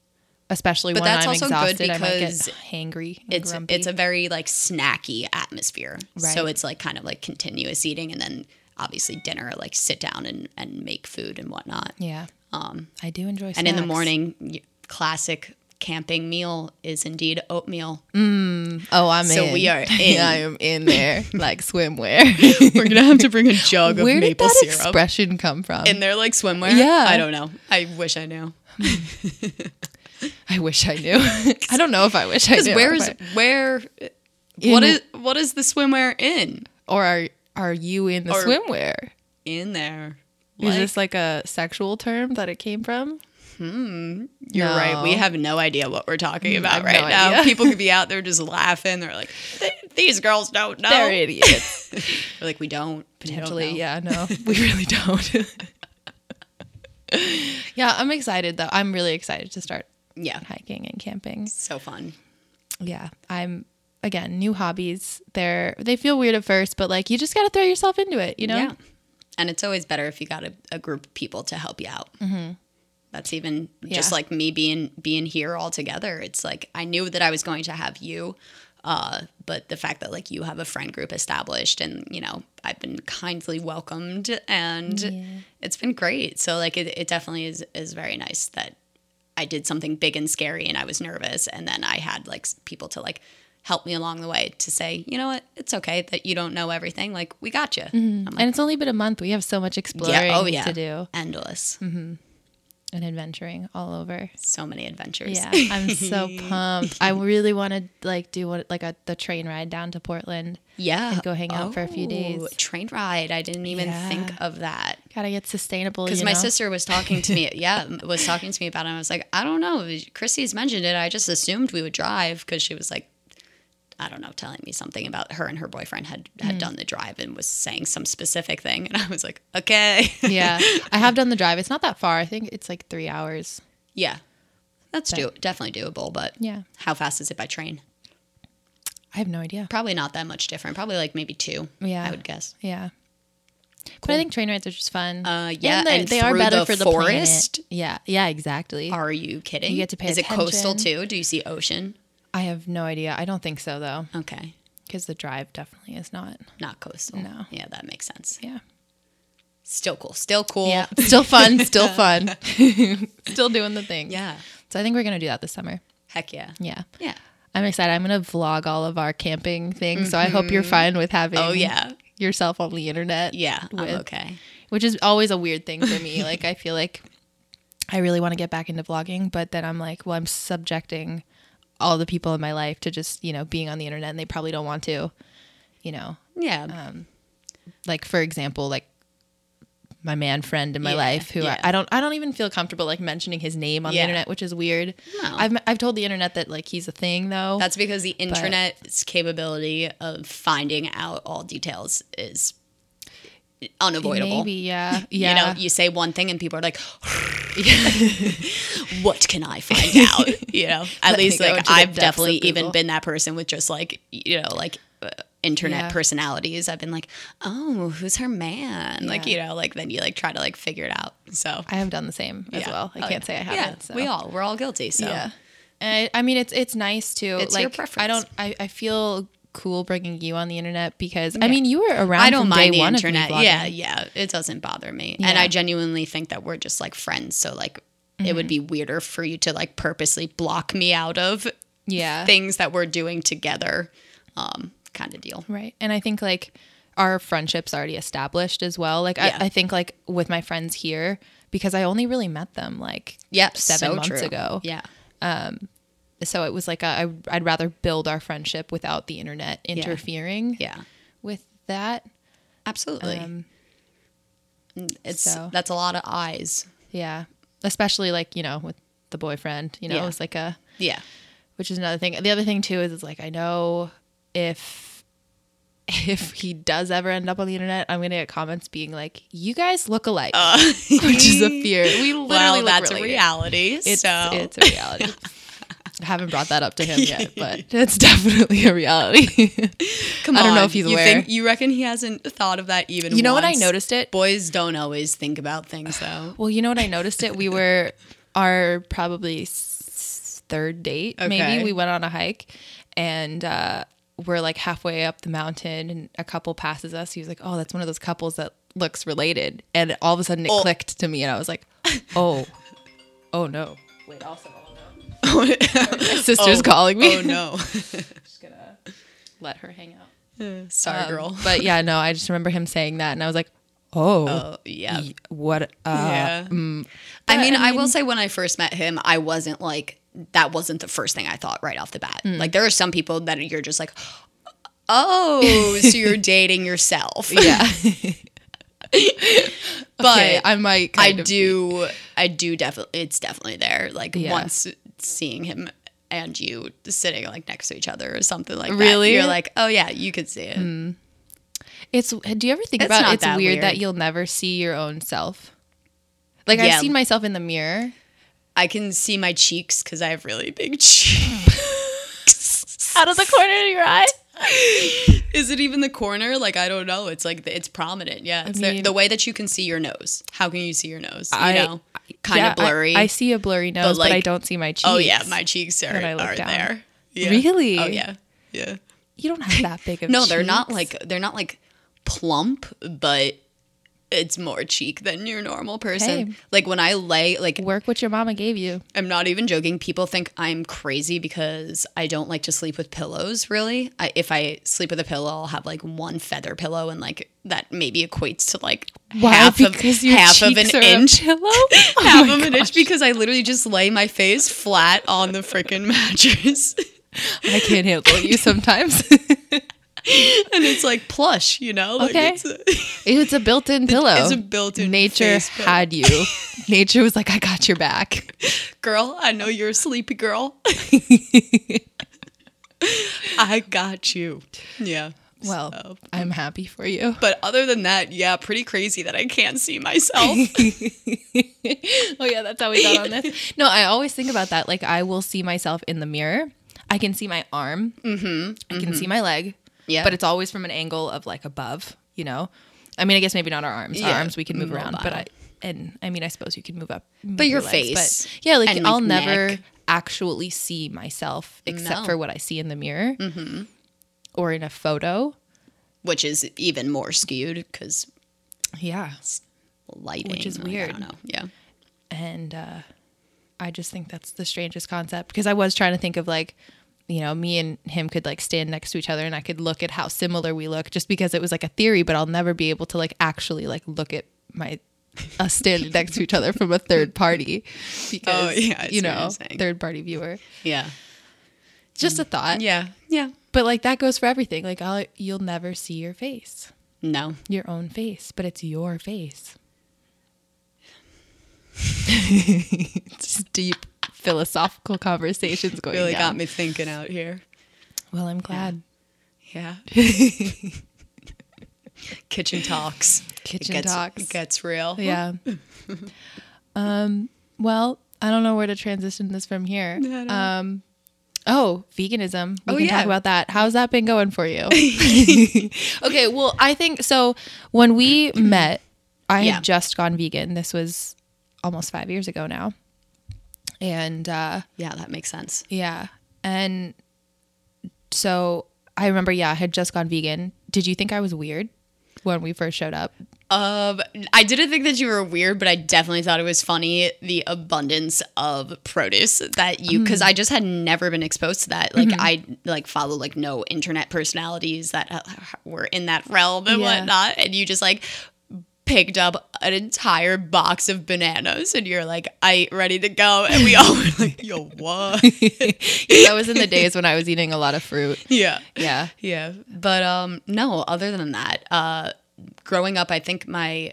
especially But when that's I'm also good exhausted, I might get because hangry. It's grumpy. it's a very like snacky atmosphere. So it's like kind of like continuous eating, and then obviously dinner, like sit down and and make food and whatnot. yeah. Um, I do enjoy. And in the morning, classic camping meal is indeed oatmeal. Mm. oh, I'm So in. we are in. I am in there like swimwear. We're gonna have to bring a jug of maple syrup. Where did that expression come from? in there like swimwear. Yeah. I don't know. I wish I knew. I wish I knew. I don't know if I wish I Because knew. where is where? In- What is what is the swimwear in? or are are you in the swimwear? In there. Is this like a sexual term that it came from? You're right. We have no idea what we're talking about right no now. idea. People could be out there just laughing. They're like, these girls don't know. They're idiots. We're like, we don't. Potentially, know." yeah, no, we really don't. yeah, I'm excited though. I'm really excited to start Yeah. hiking and camping. So fun. Yeah, I'm again new hobbies. They're they feel weird at first, but like you just got to throw yourself into it. You know? Yeah. And it's always better if you got a, a group of people to help you out. Mm-hmm. That's even just like me being being here all together. It's like I knew that I was going to have you, uh, but the fact that like you have a friend group established and you know I've been kindly welcomed and it's been great. So like it, it definitely is is very nice that I did something big and scary and I was nervous and then I had like people to like help me along the way to say you know what it's okay that you don't know everything like we got you. I'm like, And it's only been a month. We have so much exploring yeah, oh yeah, to do endless. And adventuring all over. So many adventures. Yeah, I'm so pumped. I really want to like do what like a the train ride down to Portland. yeah. And go hang out for a few days. Train ride. I didn't even Yeah. think of that Gotta get sustainable. because my know? sister was talking to me. Yeah, was talking to me about it. And I was like, I don't know. Chrissy's mentioned it. I just assumed we would drive because she was like. I don't know, telling me something about her and her boyfriend had had done the drive and was saying some specific thing, and I was like, okay, yeah, I have done the drive. It's not that far. I think it's like three hours. yeah, that's do- definitely doable. But Yeah, how fast is it by train? I have no idea. Probably not that much different. Probably like maybe two. Yeah. I would guess. Yeah. But I think train rides are just fun. Uh, yeah, they, and they are better the for the forest? planet. Yeah, yeah, exactly. Are you kidding? You get to pay Is it coastal too? Do you see ocean? I have no idea. I don't think so though, Okay, because the drive definitely is not. not coastal. No. Yeah, that makes sense. Yeah. Still cool. Still cool. Yeah. Still fun. Still fun. still doing the thing. Yeah. So I think we're gonna do that this summer. Heck yeah. Yeah. Yeah. I'm excited. I'm gonna vlog all of our camping things. So I hope you're mm-hmm. fine with having. Oh yeah. Yourself on the internet. Yeah. I'm with- okay. which is always a weird thing for me. like I feel like I really want to get back into vlogging, but then I'm like, well, I'm subjecting all the people in my life to just, you know, being on the internet and they probably don't want to, you know. Yeah. Um, Like for example, like my man friend in my Yeah, life who yeah. I, I don't I don't even feel comfortable like mentioning his name on Yeah. the internet, which is weird. No. I've I've told the internet that like he's a thing though. That's because the internet's capability of finding out all details is unavoidable. Maybe, yeah. You know, you say one thing and people are like, what can I find out? You know, at Let least like I've definitely even been that person with just like, you know, like uh, internet Yeah. personalities. I've been like, oh, who's her man? Like, Yeah. you know, like then you like try to like figure it out. So I have done the same as yeah. well. I Oh, can't yeah. say I haven't. Yeah, so. we all, we're all guilty. So Yeah. I, I mean, it's it's nice to It's like. your I don't. I, I feel cool bringing you on the internet because I mean you were around. I don't mind the internet. Yeah, yeah. It doesn't bother me. And I genuinely think that we're just like friends. So like it would be weirder for you to like purposely block me out of yeah. things that we're doing together. um, kind of deal. Right. And I think like our friendship's already established as well. Like Yeah. I, I think like with my friends here, because I only really met them like Yep, seven so months true. ago. Yeah, So it was like I, I'd rather build our friendship without the internet interfering yeah, with that. absolutely. Um, it's so- that's a lot of eyes. yeah. Especially like, you know, with the boyfriend, you know, Yeah. it was like a, Yeah, which is another thing. The other thing too is, is like I know if if he does ever end up on the internet, I'm gonna get comments being like, "You guys look alike," which is a fear. We literally well, that's a reality. It's so it's a reality. I haven't brought that up to him yet, but it's definitely a reality. come on. I don't know if he's you aware. Think, you reckon he hasn't thought of that even? you know what I noticed it? Boys don't always think about things though. Well, you know what I noticed it. We were our probably third date. Okay. Maybe we went on a hike, and uh, we're like halfway up the mountain, and a couple passes us. He was like, "Oh, that's one of those couples that looks related," and all of a sudden it Oh. clicked to me, and I was like, "Oh, oh no." Wait, also, oh. My My sister's calling me. Oh no, just gonna let her hang out. sorry, Um, girl. But yeah, no, I just remember him saying that, and I was like, "Oh, Oh yeah, y- what?" Uh, yeah. mm. I mean, I I, will say when I first met him, I wasn't like that. Wasn't the first thing I thought right off the bat. Mm. Like there are some people that you're just like, oh, so you're dating yourself. yeah. but Okay, I might. I Kind of do, I do definitely. It's definitely there. Like Yeah. once seeing him and you sitting like next to each other or something like that. Really? you're like, oh yeah, you could see it. Hmm. It's. Do you ever think It's about it's that weird, that you'll never see your own self? Like I've seen myself in the mirror. I can see my cheeks because I have really big cheeks. Out of the corner of your eye. Is it even the corner? Like I don't know. It's like it's prominent. Yeah, it's mean- the way that you can see your nose. How can you see your nose? You I- know, kind Yeah, of blurry. I, I see a blurry nose, but, I don't see my cheeks. oh yeah, my cheeks are, are down. there. Yeah. Really? Oh yeah, yeah. You don't have that big of. No, they're not like they're not like plump, but it's more cheek than your normal person. Hey. Like when I lay, like work what your mama gave you. I'm not even joking. People think I'm crazy because I don't like to sleep with pillows. Really, I, if I sleep with a pillow, I'll have like one feather pillow, and like that maybe equates to like half of half of an cheeks are a inch. pillow? Oh half of an inch because I literally just lay my face flat on the freaking mattress. I can't handle you sometimes. and it's like plush, you know? Like Okay. It's a, it's a built-in pillow. it's a built-in Nature had you. Nature was like, I got your back. girl. I know you're a sleepy girl. I got you. Yeah. Well, So- I'm happy for you. but other than that, yeah, pretty crazy that I can't see myself. oh yeah, that's how we got on this. No, I always think about that. Like I will see myself in the mirror. I can see my arm. Mm-hmm. I can see my leg. Yeah. But it's always from an angle of like above, you know? I mean, I guess maybe not our arms. Our Yeah, arms we can move around, but. I and I mean, I suppose you can move up. move But your legs, face But yeah, like and, I'll never neck. actually see myself except No. for what I see in the mirror mm-hmm. or in a photo. which is even more skewed because Yeah. lighting, Which is like, I weird. don't know. Yeah. and uh, I just think that's the strangest concept because I was trying to think of like, you know, me and him could like stand next to each other and I could look at how similar we look just because it was like a theory, but I'll never be able to like actually like look at my us standing next to each other from a third party because Oh, yeah, you know third party viewer. Yeah. Just a thought, Yeah. Yeah. but like that goes for everything. Like I'll, you'll never see your face, No. your own face, but it's your face. it's deep philosophical conversations going Really down. got me thinking out here. Well, I'm glad. Yeah. Kitchen talks. Kitchen it gets, talks. It gets real. Yeah. um. Well, I don't know where to transition this from here. No, no. Um. Oh, veganism. We Oh, can yeah. talk about that. How's that been going for you? okay. Well, I think so. When we met, I Yeah. had just gone vegan. This was almost five years ago now, and uh, Yeah, that makes sense. yeah, and so I remember. Yeah, I had just gone vegan. Did you think I was weird when we first showed up? Um, I didn't think that you were weird, but I definitely thought it was funny the abundance of produce that you because I just had never been exposed to that. Like I like follow like no internet personalities that uh, were in that realm and Yeah. whatnot, and you just like picked up an entire box of bananas and you're like, I ready to go, and we all were like, Yo, what? that was in the days when I was eating a lot of fruit. yeah. Yeah. Yeah. But um no, other than that, uh growing up I think my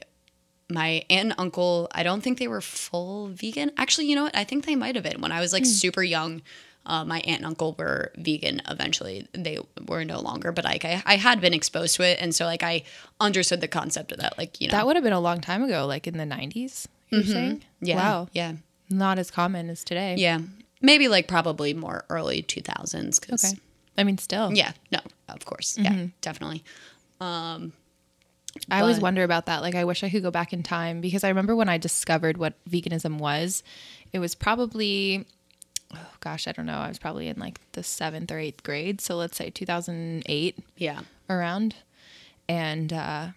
my aunt and uncle, I don't think they were full vegan. Actually, you know what? I think they might have been when I was like super young. Uh, my aunt and uncle were vegan eventually. They were no longer, but like I, I had been exposed to it. And so like I understood the concept of that. Like, you know, That would have been a long time ago, like in the 90s, you're saying? yeah. Wow. Yeah. Not as common as today. Yeah. Maybe like probably more early 2000s. Cause Okay. I mean, still. yeah, no, of course. Yeah, definitely. Um, I always wonder about that. Like, I wish I could go back in time because I remember when I discovered what veganism was, it was probably, oh gosh, I don't know. I was probably in like the seventh or eighth grade. So let's say 2008 Yeah. around. And uh,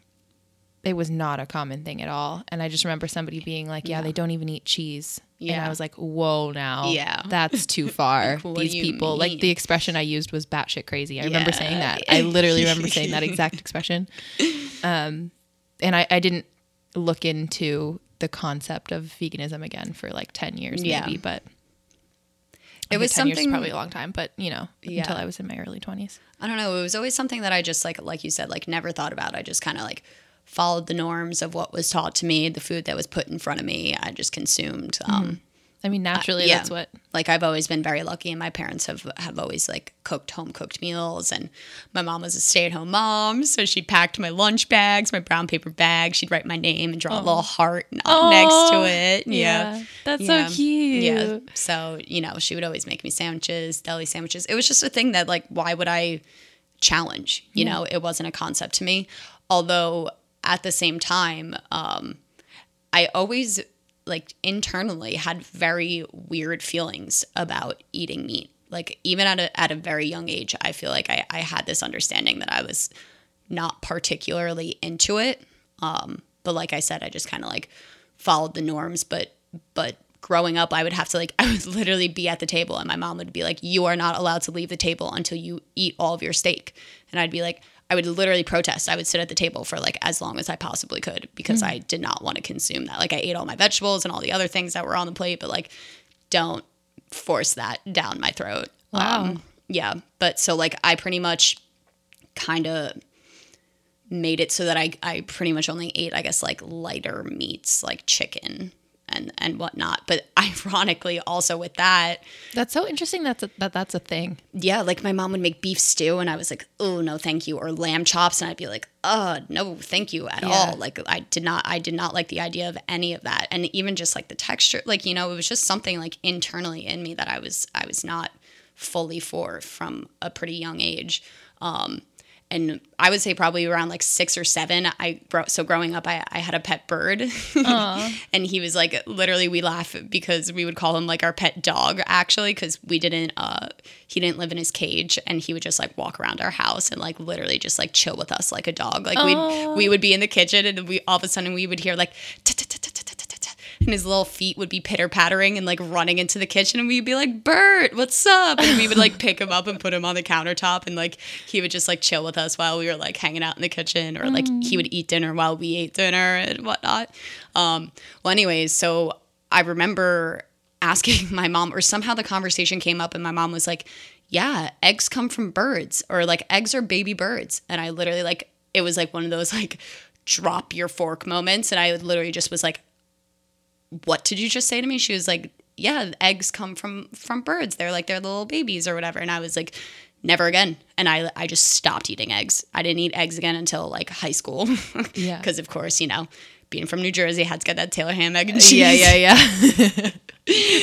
it was not a common thing at all. And I just remember somebody being like, yeah, they don't even eat cheese. And Yeah. I was like, whoa, now. Yeah. That's too far. Like, These people, mean? like the expression I used was batshit crazy. I remember saying that. I literally remember saying that exact expression. Um, and I, I didn't look into the concept of veganism again for like 10 years, Yeah. maybe. But It was 10 years is something probably a long time, but you know, Yeah. until I was in my early 20s. I don't know. It was always something that I just like, like you said, like never thought about. I just kind of like followed the norms of what was taught to me, the food that was put in front of me. I just consumed. Um, I mean, naturally, yeah. that's what Like I've always been very lucky, and my parents have have always like cooked home cooked meals. And my mom was a stay at home mom, so she packed my lunch bags, my brown paper bag. She'd write my name and draw a little heart next to it. Yeah. That's Yeah. so cute. Yeah. So, you know, she would always make me sandwiches, deli sandwiches. It was just a thing that, like, why would I challenge? You know, it wasn't a concept to me. Although at the same time, um, I always, like, internally had very weird feelings about eating meat. Like, even at a, at a very young age, I feel like I, I had this understanding that I was not particularly into it. Um, but like I said, I just kind of like followed the norms. But but growing up, I would have to like I would literally be at the table, and my mom would be like, "You are not allowed to leave the table until you eat all of your steak." And I'd be like, I would literally protest. I would sit at the table for like as long as I possibly could because hmm. I did not want to consume that. Like I ate all my vegetables and all the other things that were on the plate, but like don't force that down my throat. Wow. Um, yeah. But so like I pretty much kind of made it so that I, I pretty much only ate, I guess, like lighter meats like chicken and, and whatnot. But ironically, also with that, That's so interesting. That's a, that that's a thing. yeah, like my mom would make beef stew and I was like, oh, no, thank you. Or lamb chops. And I'd be like, oh, no, thank you at Yeah. all. Like I did not, I did not like the idea of any of that. And even just like the texture, like, you know, it was just something like internally in me that I was, I was not fully for from a pretty young age. Um, and I would say probably around like six or seven. I so growing up, I, I had a pet bird, and he was like literally we laugh because we would call him like our pet dog actually because we didn't uh he didn't live in his cage and he would just like walk around our house and like literally just like chill with us like a dog. Like we we would be in the kitchen and we all of a sudden we would hear like and his little feet would be pitter pattering and like running into the kitchen and we'd be like Bert, what's up? And we would like pick him up and put him on the countertop and like he would just like chill with us while we were like hanging out in the kitchen or like he would eat dinner while we ate dinner and whatnot. Um, well, anyways, so I remember asking my mom, or somehow the conversation came up, and my mom was like, "Yeah, eggs come from birds, or like eggs are baby birds." And I literally like it was like one of those like drop your fork moments, and I literally just was like, "What did you just say to me?" She was like, "Yeah, eggs come from from birds. They're like they're little babies or whatever." And I was like. Never again. And I, I just stopped eating eggs. I didn't eat eggs again until like high school. Yeah. Because, of course, you know, being from New Jersey, had to get that Taylor ham, egg, and cheese. Yeah, yeah, yeah.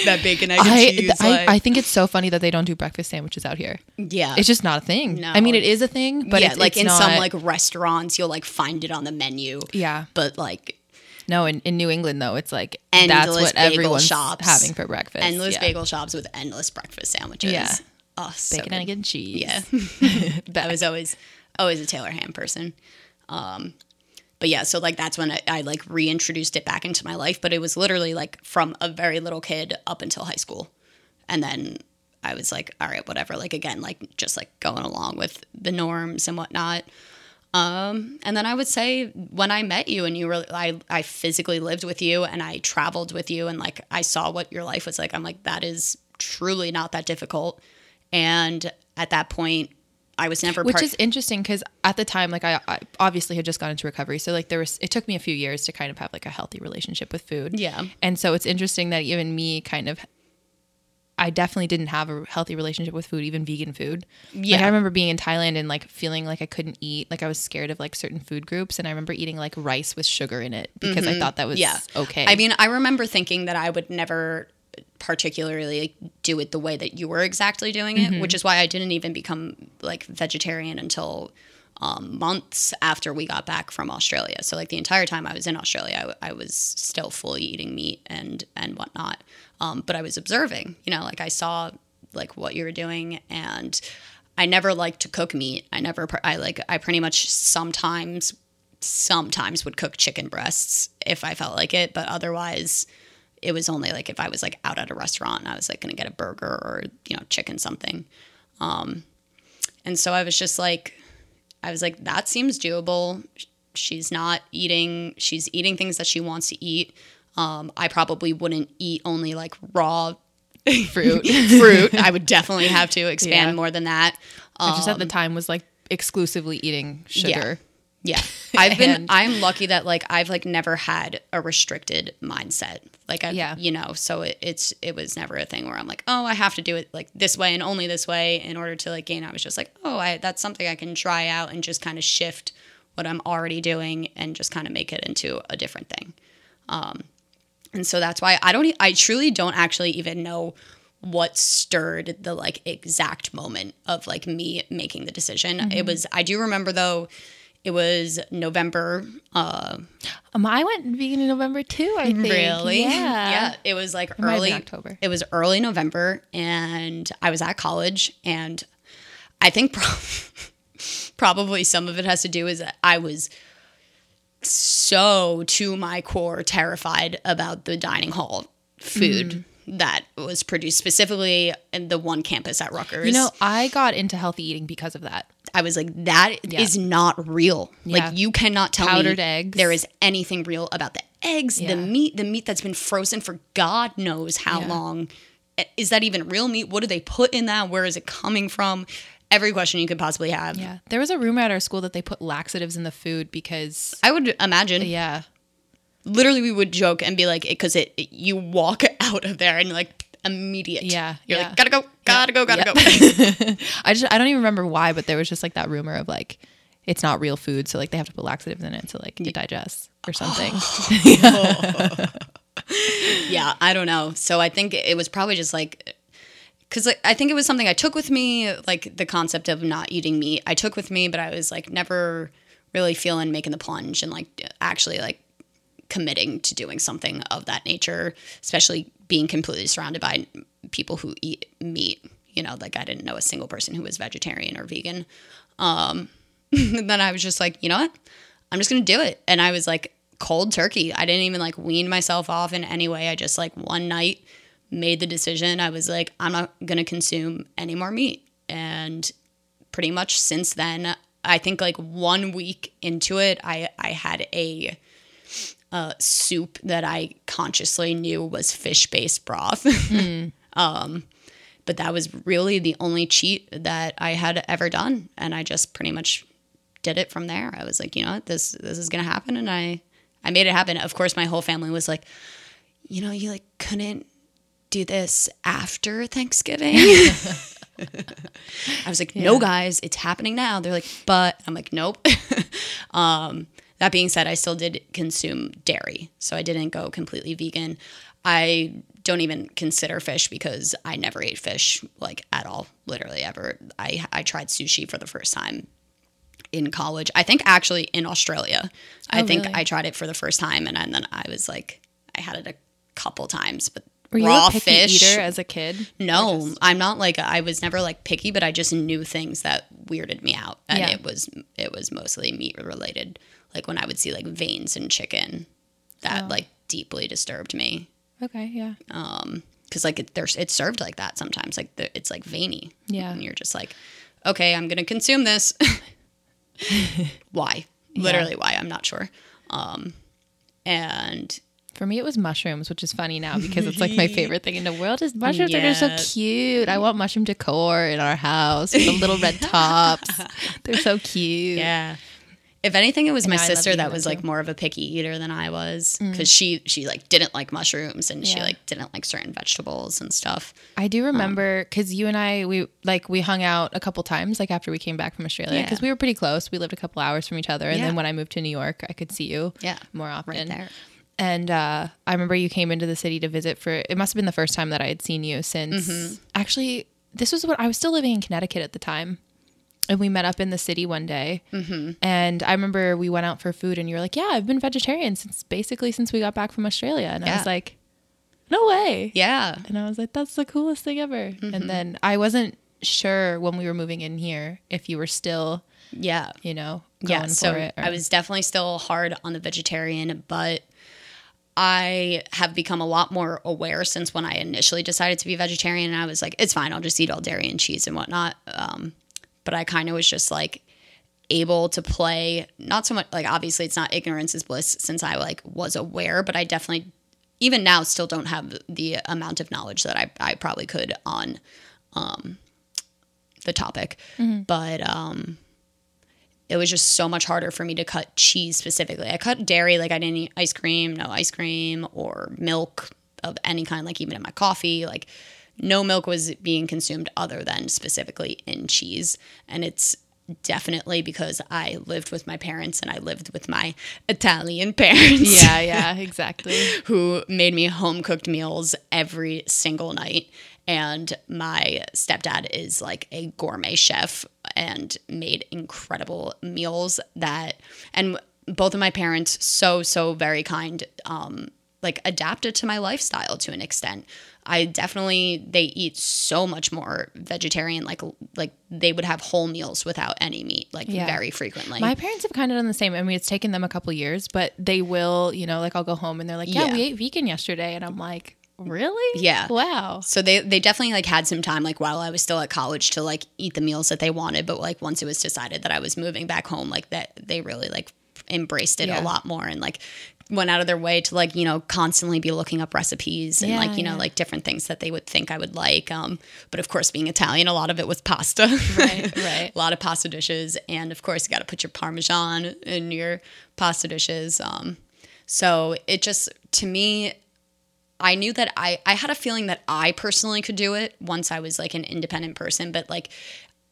that bacon, egg, and I, cheese. I, like- I think it's so funny that they don't do breakfast sandwiches out here. yeah. It's just not a thing. No. I mean, it is a thing, but yeah, it's, like it's in not, some like restaurants, you'll like find it on the menu. yeah. But like No, in, in New England though, it's like Endless that's what bagel everyone's shops. having for breakfast. endless yeah. bagel shops with endless breakfast sandwiches. Yeah. Oh, so bacon, egg, and cheese. Yeah. I was always always a Taylor ham person. Um but yeah, so like that's when I, I like reintroduced it back into my life. But it was literally like from a very little kid up until high school. And then I was like, all right, whatever. Like again, like just like going along with the norms and whatnot. Um, and then I would say when I met you and you were, I, I physically lived with you and I traveled with you and like I saw what your life was like. I'm like, that is truly not that difficult. And at that point, I was never which part- is interesting because at the time like I, I obviously had just gone into recovery so like there was it took me a few years to kind of have like a healthy relationship with food Yeah. and so it's interesting that even me kind of I definitely didn't have a healthy relationship with food, even vegan food. Like Yeah. I remember being in Thailand and like feeling like I couldn't eat, like I was scared of like certain food groups, and I remember eating like rice with sugar in it because I thought that was Yeah. okay. I mean, I remember thinking that I would never particularly like, do it the way that you were exactly doing it, which is why I didn't even become like vegetarian until um, months after we got back from Australia. So like the entire time I was in Australia, I, I was still fully eating meat and and whatnot. Um, but I was observing, you know, like I saw like what you were doing and I never liked to cook meat. I never, I like, I pretty much sometimes, sometimes would cook chicken breasts if I felt like it, but otherwise it was only like if I was like out at a restaurant I was like going to get a burger or, you know, chicken something. Um, and so I was just like, I was like, that seems doable. She's not eating, she's eating things that she wants to eat. Um, I probably wouldn't eat only like raw fruit. fruit. I would definitely have to expand Yeah. more than that. I just at the Um, time was like exclusively eating sugar. Yeah. I've been I'm lucky that like I've like never had a restricted mindset. Like I Yeah. you know, so it, it's it was never a thing where I'm like, "Oh, I have to do it like this way and only this way in order to like gain." I was just like, "Oh, I that's something I can try out and just kind of shift what I'm already doing and just kind of make it into a different thing." Um and so that's why I don't I truly don't actually even know what stirred the like exact moment of like me making the decision. Mm-hmm. It was I do remember though it was November uh Um, I went vegan in November too. I think really Yeah. yeah it was like been early October. it was early November and I was at college and I think pro- probably some of it has to do is that I was so to my core terrified about the dining hall food Mm. that was produced specifically in the one campus at Rutgers. You know, I got into healthy eating because of that. I was like, that is Yeah. not real. Yeah. Like you cannot tell Powdered me eggs. there is anything real about the eggs, Yeah. the meat, the meat that's been frozen for God knows how long. Is that even real meat? What do they put in that? Where is it coming from? Every question you could possibly have. Yeah. There was a rumor at our school that they put laxatives in the food because I would imagine. yeah. Literally, we would joke and be like, because it, it- you walk out of there and like immediate. Yeah, You're yeah. like, gotta go, gotta go, gotta Yep. go. I just I don't even remember why, but there was just like that rumor of like it's not real food, so like they have to put laxatives in it to like it digests or oh. something. yeah, I don't know. So I think it was probably just like because like, I think it was something I took with me, like the concept of not eating meat. I took with me, but I was like never really feeling making the plunge and like actually like committing to doing something of that nature, especially being completely surrounded by people who eat meat. You know, like I didn't know a single person who was vegetarian or vegan. Um, then I was just like, you know what? I'm just gonna do it. And I was like cold turkey. I didn't even like wean myself off in any way. I just like one night made the decision. I was like, I'm not gonna consume any more meat. And pretty much since then, I think like one week into it, I I had a uh, soup that I consciously knew was fish based broth. um, but that was really the only cheat that I had ever done, and I just pretty much did it from there. I was like, you know what, this this is gonna happen, and I I made it happen. Of course, my whole family was like, you know, you like couldn't do this after Thanksgiving. I was like, no, Yeah. guys, it's happening now. They're like, but I'm like, nope. um, that being said, I still did consume dairy, so I didn't go completely vegan. I don't even consider fish because I never ate fish like at all, literally ever. I I tried sushi for the first time in college. I think actually in Australia. I Oh, think really? I tried it for the first time, and, and then I was like, I had it a couple times, but Were you raw a picky fish. eater as a kid? No, I'm not like I was never like picky, but I just knew things that weirded me out, and Yeah. it was it was mostly meat related. like when I would see like veins in chicken, that Oh. like deeply disturbed me. Okay, yeah. Um, because like it, there's it's served like that sometimes, like the, it's like veiny. Yeah. and you're just like, okay, I'm gonna consume this. why? Literally, why? I'm not sure. Um, and For me, it was mushrooms, which is funny now because it's like my favorite thing in the world. Is mushrooms are just Yeah. so cute. I want mushroom decor in our house with the little red tops. They're so cute. Yeah. If anything, it was my know, I love sister that them was too. like more of a picky eater than I was mm. because she she like didn't like mushrooms and she like didn't like certain vegetables and stuff. I do um, remember because you and I we like we hung out a couple times like after we came back from Australia Yeah. because we were pretty close. We lived a couple hours from each other, and Yeah. then when I moved to New York, I could see you Yeah, more often. right there. And uh, I remember you came into the city to visit for it must have been the first time that I had seen you since Mm-hmm. actually this was what I was still living in Connecticut at the time. And we met up in the city one day. Mm-hmm. And I remember we went out for food and you were like, Yeah, I've been vegetarian since basically since we got back from Australia. And I was like, No way. Yeah, And I was like, That's the coolest thing ever. Mm-hmm. And then I wasn't sure when we were moving in here if you were still, yeah, you know, going yeah. So for it. or- I was definitely still hard on the vegetarian, but I have become a lot more aware since when I initially decided to be vegetarian. And I was like, it's fine, I'll just eat all dairy and cheese and whatnot. Um, but I kind of was just like able to play, not so much like obviously it's not ignorance is bliss since I like was aware, but I definitely even now still don't have the amount of knowledge that I, I probably could on um, the topic. But um, it was just so much harder for me to cut cheese specifically. I cut dairy, like I didn't eat ice cream, no ice cream or milk of any kind, like even in my coffee. Like no milk was being consumed other than specifically in cheese. And it's definitely because I lived with my parents and I lived with my Italian parents yeah, yeah, exactly. who made me home cooked meals every single night. And my stepdad is like a gourmet chef and made incredible meals that, and both of my parents, so, so very kind, um, like adapted to my lifestyle to an extent. I definitely they eat so much more vegetarian like like they would have whole meals without any meat like Yeah. very frequently. My parents have kind of done the same. I mean, it's taken them a couple years, but they will, you know, like I'll go home and they're like, yeah, Yeah. we ate vegan yesterday. And I'm like, really? Yeah. Wow. So they they definitely like had some time like while I was still at college to like eat the meals that they wanted, but like once it was decided that I was moving back home, like that they really like embraced it Yeah. a lot more and like went out of their way to like you know constantly be looking up recipes and Yeah, like you know yeah. like different things that they would think I would like. Um, but of course, being Italian, a lot of it was pasta. Right, right. a lot of pasta dishes, and of course, you got to put your parmesan in your pasta dishes. Um, so it just to me I knew that I I had a feeling that I personally could do it once I was like an independent person, but like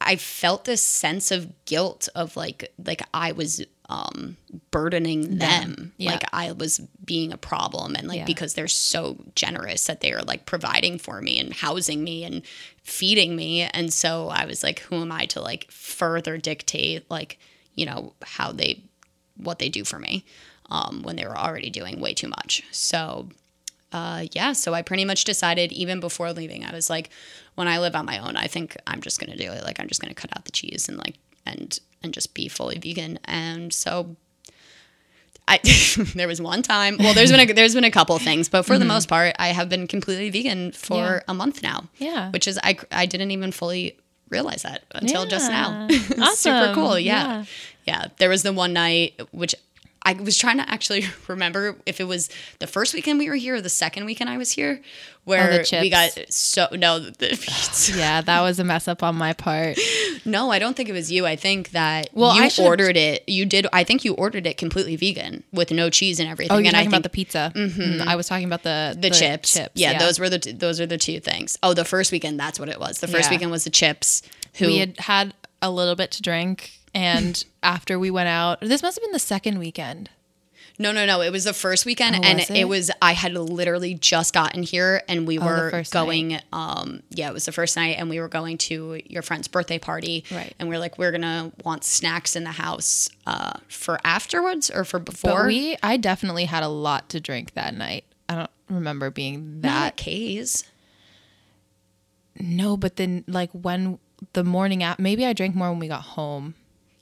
I felt this sense of guilt of like like I was um burdening them. Yeah. Like I was being a problem and like Yeah. because they're so generous that they are like providing for me and housing me and feeding me and so I was like who am I to like further dictate like you know how they what they do for me um when they were already doing way too much. So uh, yeah, so I pretty much decided even before leaving, I was like, when I live on my own, I think I'm just gonna do it. Like I'm just gonna cut out the cheese and like and and just be fully vegan. And so I there was one time. Well, there's been a, there's been a couple things, but for the most part, I have been completely vegan for Yeah. a month now. Yeah. which is I I didn't even fully realize that until just now. Yeah. Super cool. Yeah. Yeah. yeah. There was the one night which I was trying to actually remember if it was the first weekend we were here or the second weekend I was here, where we Oh, chips. got so no the, pizza. Yeah, that was a mess up on my part. no I don't think it was you. I think that Well, you I ordered it. You did. I think you ordered it completely vegan with no cheese and everything. Oh, you're and talking I about the pizza. Mm, I was talking about the the, chips. Chips. Yeah, those were the t- those are the two things. Oh, the first weekend that's what it was. The first Yeah. weekend was the chips. Who we had had a little bit to drink, and after we went out, this must have been the second weekend. No, no, no. It was the first weekend, Oh, and was it? it? was. I had literally just gotten here, and we Oh, were going. Um, yeah, it was the first night, and we were going to your friend's birthday party. Right. And we are like, we're gonna want snacks in the house uh, for afterwards or for before. But we, I definitely had a lot to drink that night. I don't remember being that. at K's. No, but then like when the morning app, maybe I drank more when we got home.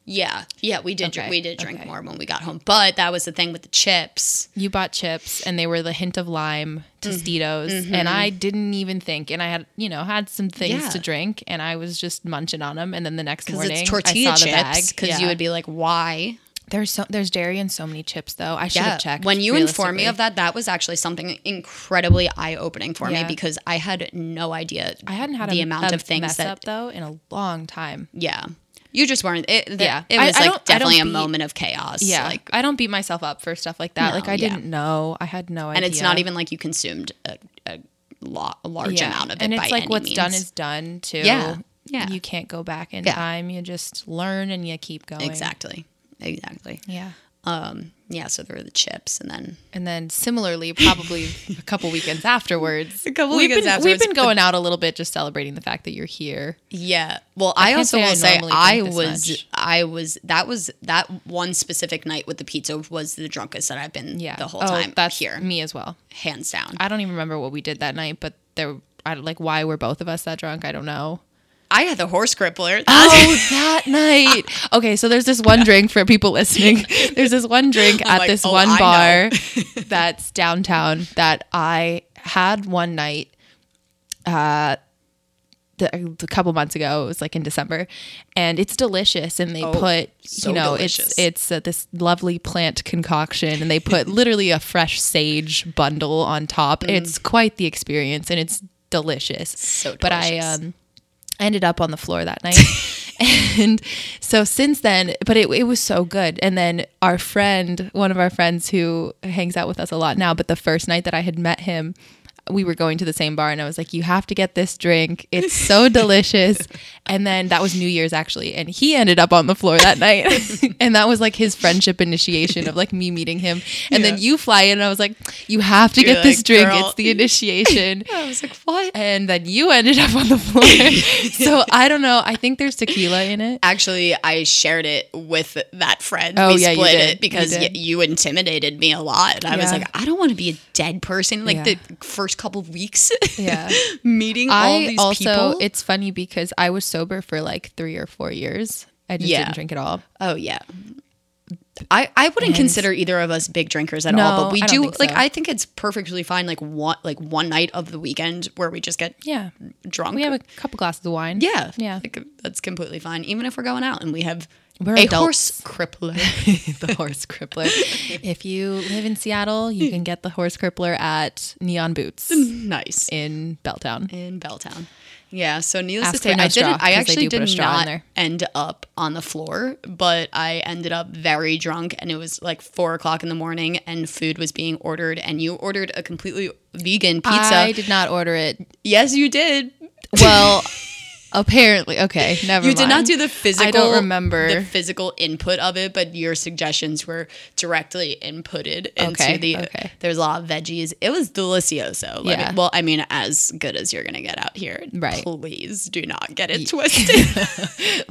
Yeah, yeah, we did. dr Okay, We did drink okay. more when we got home, but that was the thing with the chips. You bought chips, and they were the hint of lime Tostitos, and I didn't even think. And I had, you know, had some things Mm-hmm. Yeah. to drink, and I was just munching on them. And then the next morning, tortilla I saw the bag. chips. Because Yeah. you would be like, why? there's so there's dairy in so many chips, though. I should have checked. When you informed me of that, that was actually something incredibly eye opening for me because I had no idea. I hadn't had the a, amount a of things mess that up though in a long time. Yeah. You just weren't. It, the- Yeah. It was I like I definitely a beat- moment of chaos. Yeah, Like, I don't beat myself up for stuff like that. No, like I yeah. didn't know. I had no idea. and it's not even like you consumed a, a, lo- a large Yeah. amount of it And it's like what's done is done too. Yeah. Yeah. You can't go back in Yeah. time. You just learn and you keep going. exactly. Exactly. Yeah. Um, yeah, so there were the chips and then And then similarly, probably a couple weekends afterwards. A couple we've weekends been, afterwards, We've been going out a little bit, just celebrating the fact that you're here. Yeah. Well, I, can't also say I will say normally I was much. I was that was that one specific night with the pizza was the drunkest that I've been Yeah. the whole Oh, time That's here. me as well. Hands down. I don't even remember what we did that night, but there, I like why were both of us that drunk? I don't know. I had the horse crippler. Oh, that night. Okay, so there's this one drink for people listening. There's this one drink at like, this oh, one I bar that's downtown that I had one night uh the, a couple months ago. It was like in December, and it's delicious. And they Oh, put, so you know, delicious. it's it's uh, this lovely plant concoction, and they put literally a fresh sage bundle on top. Mm. It's quite the experience, and it's delicious. So delicious. But I delicious. Ended up on the floor that night. and so since then, but it, it was so good. And then our friend, one of our friends who hangs out with us a lot now, but the first night that I had met him, we were going to the same bar and I was like, you have to get this drink. It's so delicious. And then that was New Year's actually. And he ended up on the floor that night. and that was like his friendship initiation of like me meeting him. And then you fly in and I was like, you have to You're get this drink. "Girl." It's the initiation I was like, what? and then you ended up on the floor. so I don't know. I think there's tequila in it. Actually, I shared it with that friend. Oh, we yeah, you split did. it because You y- you intimidated me a lot. And I was like, I don't want to be a dead person. Like Yeah. the first couple of weeks, Yeah. meeting all I these also, people. it's funny because I was sober for like three or four years. I just Yeah. didn't drink at all. Oh yeah. I, I wouldn't And- consider either of us big drinkers at all, but we I do think like. I think it's perfectly fine like one like one night of the weekend where we just get Yeah. drunk. We have a couple glasses of wine. yeah. Yeah. Like, that's completely fine. Even if we're going out and we have We're a adults. horse crippler. the horse crippler. if you live in Seattle, you can get the horse crippler at Neon Boots nice. in Belltown. in Belltown. Yeah, so needless Ask to say, no I didn't. straw, I 'cause they actually do put a did not end up on the floor, but I ended up very drunk, and it was like four o'clock in the morning, and food was being ordered, and you ordered a completely vegan pizza. I did not order it. yes, you did. Well, apparently. Okay. Never You did not do the physical. I don't remember. the physical input of it, but your suggestions were directly inputted into Okay, the. okay. There's a lot of veggies. It was delicioso. Me- Yeah. well, I mean, as good as you're gonna get out here. Right. Please do not get it twisted.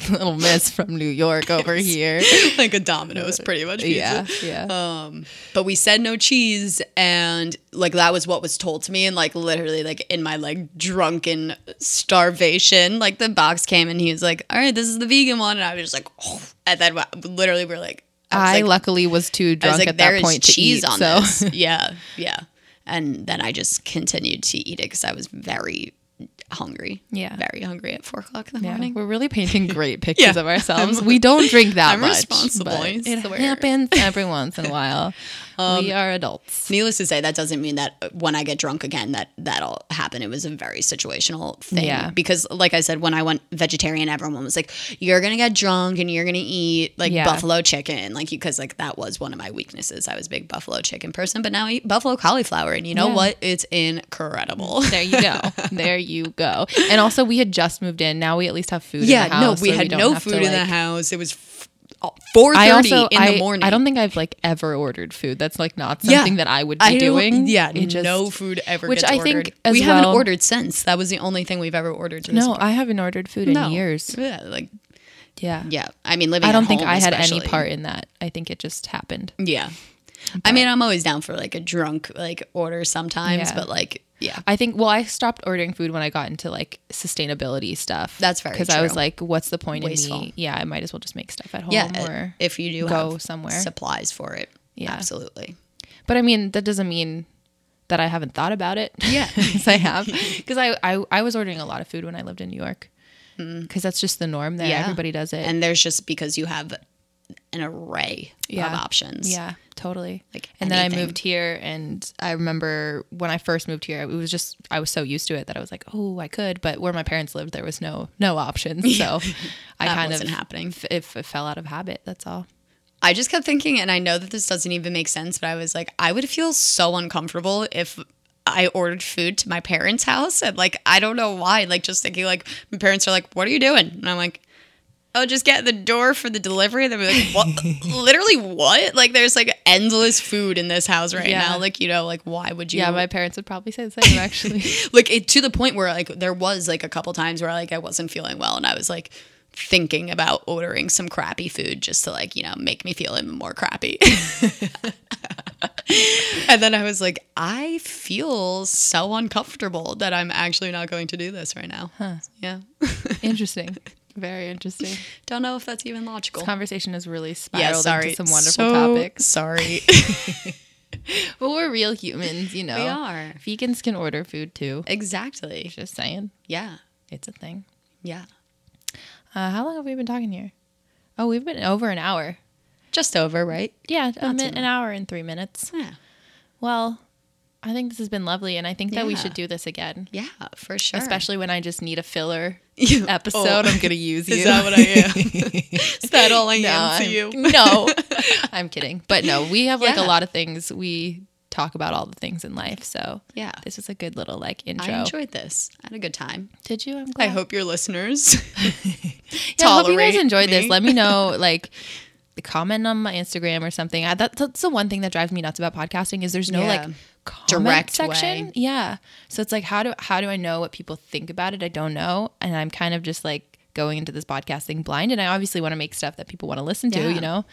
little miss from New York over here. like a Domino's, pretty much. Pizza. Yeah. Yeah. Um, but we said no cheese, and like that was what was told to me, and like literally, like in my like drunken starvation, like the box came, and he was like, "All right, this is the vegan one," and I was just like, oh. and then literally we're like, I, was like, luckily was too I was drunk like, at that point to cheese eat. on so this, yeah, yeah, and then I just continued to eat it because I was very hungry, Yeah. very hungry at four o'clock in the yeah, morning. we're really painting great pictures Yeah. of ourselves. we don't drink that I'm much. responsible, It swear. happens every once in a while. Um, we are adults. Needless to say, that doesn't mean that when I get drunk again, that that'll happen. It was a very situational thing. Yeah. Because, like I said, when I went vegetarian, everyone was like, "You're gonna get drunk and you're gonna eat like Yeah. buffalo chicken," like because like that was one of my weaknesses. I was a big buffalo chicken person, but now I eat buffalo cauliflower, and you know what? It's incredible. There you go. there you go. And also, we had just moved in. Now we at least have food. yeah, in the house, no, we so had don't no have to, food in the house. It was four thirty in I, the morning. I don't think I've like ever ordered food. That's like not Yeah. something that I would be I doing. Yeah, just- no food ever. which gets I think we haven't ordered since. That was the only thing we've ever ordered. No, I haven't ordered food in No. years. Yeah, like Yeah. yeah. I mean, living. I don't think I had any part in that. I think it just happened. Yeah, I mean, I'm always down for like a drunk like order sometimes, Yeah. but like Yeah. I think. Well, I stopped ordering food when I got into like sustainability stuff. That's very because I was like, what's the point Wasteful. in me? Yeah, I might as well just make stuff at home. Yeah, or if you do go have somewhere. supplies for it. Yeah. absolutely. But I mean, that doesn't mean that I haven't thought about it. Yeah. yes, I have. Because I, I I was ordering a lot of food when I lived in New York. Because that's just the norm there. Mm. Yeah. Everybody does it. And there's just because you have an array Yeah. of options. Yeah, totally. Like and then I moved here, and I remember when I first moved here, it was just I was so used to it that I was like, oh, I could. But where my parents lived, there was no no options, so I kind wasn't of happening. f- If it fell out of habit, that's all. I just kept thinking, and I know that this doesn't even make sense, but I was like, I would feel so uncomfortable if I ordered food to my parents' house. And like, I don't know why. Like, just thinking, like, my parents are like, what are you doing? And I'm like, oh, just get the door for the delivery. And they'll be like, what? Literally, what? Like, there's like endless food in this house right Yeah. now. Like, you know, like, why would you? Yeah, my parents would probably say the same. Actually, like it, to the point where like there was like a couple times where like I wasn't feeling well and I was like thinking about ordering some crappy food just to like you know make me feel even more crappy. and then I was like, I feel so uncomfortable that I'm actually not going to do this right now. Yeah, interesting. Very interesting. don't know if that's even logical. This conversation has really Yeah, spiraled sorry. into some wonderful So topics. Sorry, But we're real humans, you know. we are Vegans can order food too. exactly. Just saying, Yeah, it's a thing. yeah. Uh, how long have we been talking here? Oh, we've been over an hour. Just over, right? Yeah, a min- an hour and three minutes. Yeah, Well, I think this has been lovely, and I think that we should do this again. yeah, for sure. Especially when I just need a filler oh. episode, Oh. I'm gonna use you. Is that what I am? Is that all I no, am to I'm- you? no, I'm kidding. But no, we have like a lot of things. We talk about all the things in life, so Yeah. this is a good little like intro. I enjoyed this. I had a good time. Did you? I'm I hope your listeners Yeah, I hope you guys enjoyed this. Let me know, like, the comment on my Instagram or something. I, that, that's the one thing that drives me nuts about podcasting is there's no Yeah. like Direct section. way. Yeah. So it's like, how do how do I know what people think about it? I don't know, and I'm kind of just like going into this podcasting blind, and I obviously want to make stuff that people want to listen to. Yeah. You know.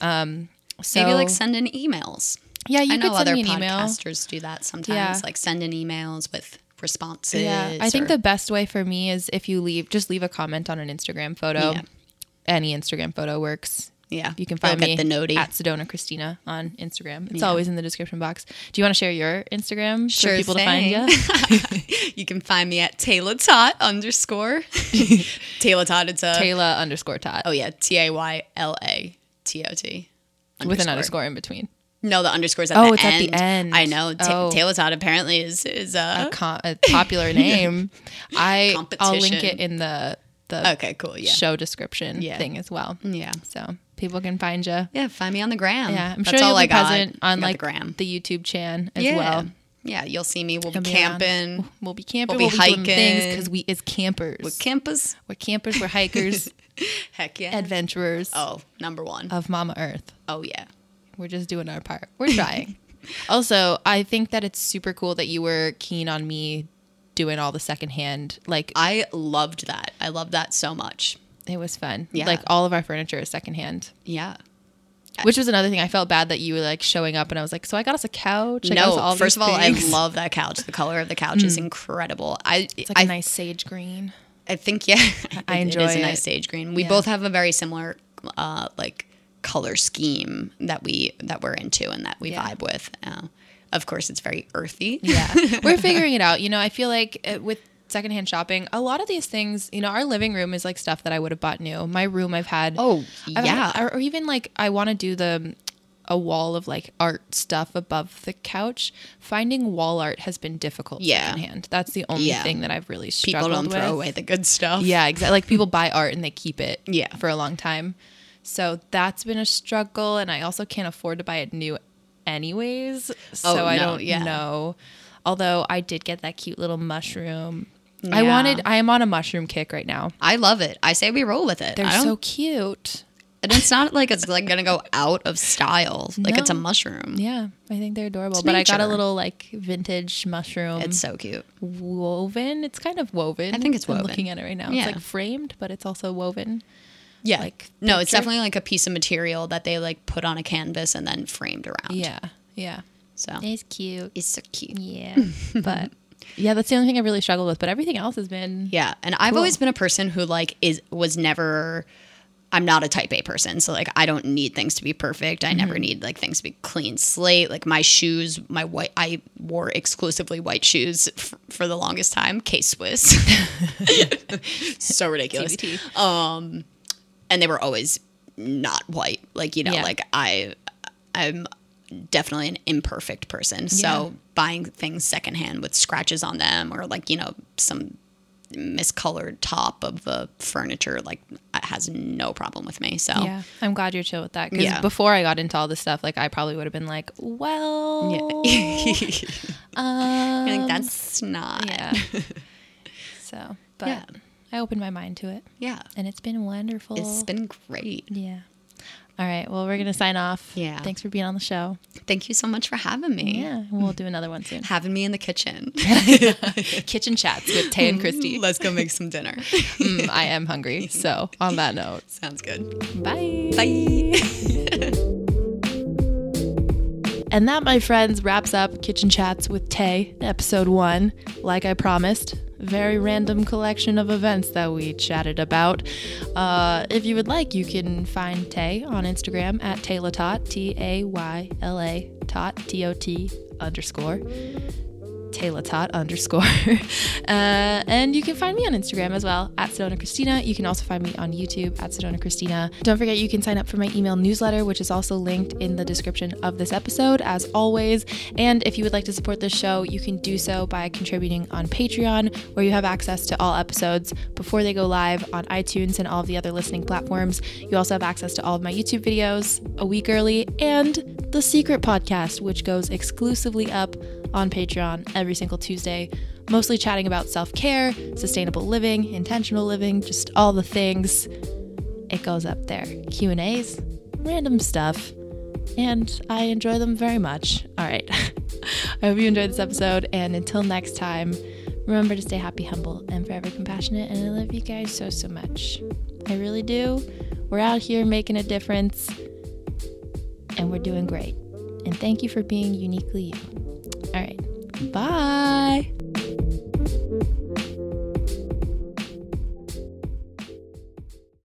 Um. So maybe like send in emails. yeah, you I know other an email. podcasters do that sometimes. Yeah. Like send in emails with responses. Yeah, I think the best way for me is if you leave, just leave a comment on an Instagram photo. Yeah. Any Instagram photo works. Yeah You can find me the noti. at Sedona Christina on Instagram. It's Yeah. always in the description box. Do you want to share your Instagram Sure for people to find you? you can find me at Taylor Tot underscore Taylor Tot. It's a Taylor underscore Tot oh yeah T A Y L A T O T with an underscore in between. No, the underscore's at Oh, the it's at the end. I know. Ta- Oh. Taylor Tot apparently is is uh A, co- a popular name. I I'll link it in the the okay cool yeah show description Yeah. thing as well. yeah So people can find you. yeah find me on the gram. Yeah, I'm That's sure you'll all be I got. present on got like the gram. the YouTube chan as yeah. well. Yeah, you'll see me. We'll be be camping. We'll be camping. We'll We'll be be, doing things because we as campers. We're campers. we're campers. We're hikers. Heck yeah. adventurers oh, number one. of Mama Earth. oh yeah. We're just doing our part. We're trying. also, I think that it's super cool that you were keen on me doing all the secondhand. Like I loved that. I loved that so much. It was fun. Yeah. Like all of our furniture is secondhand. Yeah. Which was another thing. I felt bad that you were like showing up and I was like, so I got us a couch. I no, all first of all, I love that couch. The color of the couch is incredible. I It's like a I, nice sage green. I think yeah, I it- enjoy It is a nice sage green. We Yeah. both have a very similar uh, like color scheme that we that we're into and that we Yeah. vibe with. Uh, of course, it's very earthy. Yeah. We're figuring it out. You know, I feel like uh, with secondhand shopping, a lot of these things, you know, our living room is like stuff that I would have bought new. My room, I've had. Oh I've yeah. had- or even like I want to do the a wall of like art stuff above the couch. Finding wall art has been difficult Yeah. secondhand. That's the only Yeah. thing that I've really struggled with. People don't with. throw away the good stuff. Yeah, exactly. Like people buy art and they keep it Yeah. for a long time. So that's been a struggle and I also can't afford to buy it new anyways. Oh, so Oh, I don't yeah. know. Although I did get that cute little mushroom. I wanted I am on a mushroom kick right now. I love it. I say we roll with it. They're so cute. and it's not like it's like gonna go out of style. Like it's a mushroom. Yeah, I think they're adorable. It's but I got a little like vintage mushroom. It's so cute. woven. It's kind of woven. I think it's I'm looking at it right now. Yeah. It's like framed, but it's also woven. Yeah. Like, no, it's definitely like a piece of material that they like put on a canvas and then framed around. Yeah, yeah. So it's cute. It's so cute. Yeah. but yeah, that's the only thing I've really struggled with. But everything else has been Yeah, and I've always been a person who like is was never. I'm not a type A person, so like I don't need things to be perfect. I never need like things to be clean slate. Like my shoes, my white, I wore exclusively white shoes f- for the longest time. K Swiss, so ridiculous. TBT. Um, and they were always not white. Like you know, Yeah. like I, I'm definitely an imperfect person. So buying things secondhand with scratches on them, or like you know some miscolored top of the furniture, like has no problem with me. So Yeah, I'm glad you're chill with that. Because Yeah. before I got into all this stuff, like I probably would have been like, well, yeah. um, like that's not. yeah. so, but Yeah. I opened my mind to it, Yeah. and it's been wonderful. It's been great. yeah. All right. Well, we're gonna sign off. Yeah. Thanks for being on the show. Thank you so much for having me. Yeah, we'll do another one soon. Having me in the kitchen. Kitchen chats with Tay and Christy. Let's go make some dinner. Mm, I am hungry. So, on that note, Sounds good. bye. Bye. And that, my friends, wraps up Kitchen Chats with Tay, episode one. Like I promised, very random collection of events that we chatted about. Uh, if you would like, you can find Tay on Instagram at Taylatot, T A Y L A Tot, T O T underscore. Taylatot underscore. uh, and you can find me on Instagram as well, at Sedona Christina. You can also find me on YouTube at Sedona Christina. Don't forget you can sign up for my email newsletter, which is also linked in the description of this episode, as always. And if you would like to support this show, you can do so by contributing on Patreon, where you have access to all episodes before they go live on iTunes and all of the other listening platforms. You also have access to all of my YouTube videos a week early and the secret podcast, which goes exclusively up on Patreon every single Tuesday, mostly chatting about self care, sustainable living, intentional living, just all the things. It goes up there. Q and A's, random stuff, and I enjoy them very much. All right, I hope you enjoyed this episode, and until next time, remember to stay happy, humble, and forever compassionate. And I love you guys so so much. I really do. We're out here making a difference, and we're doing great. And thank you for being uniquely you. All right. Bye.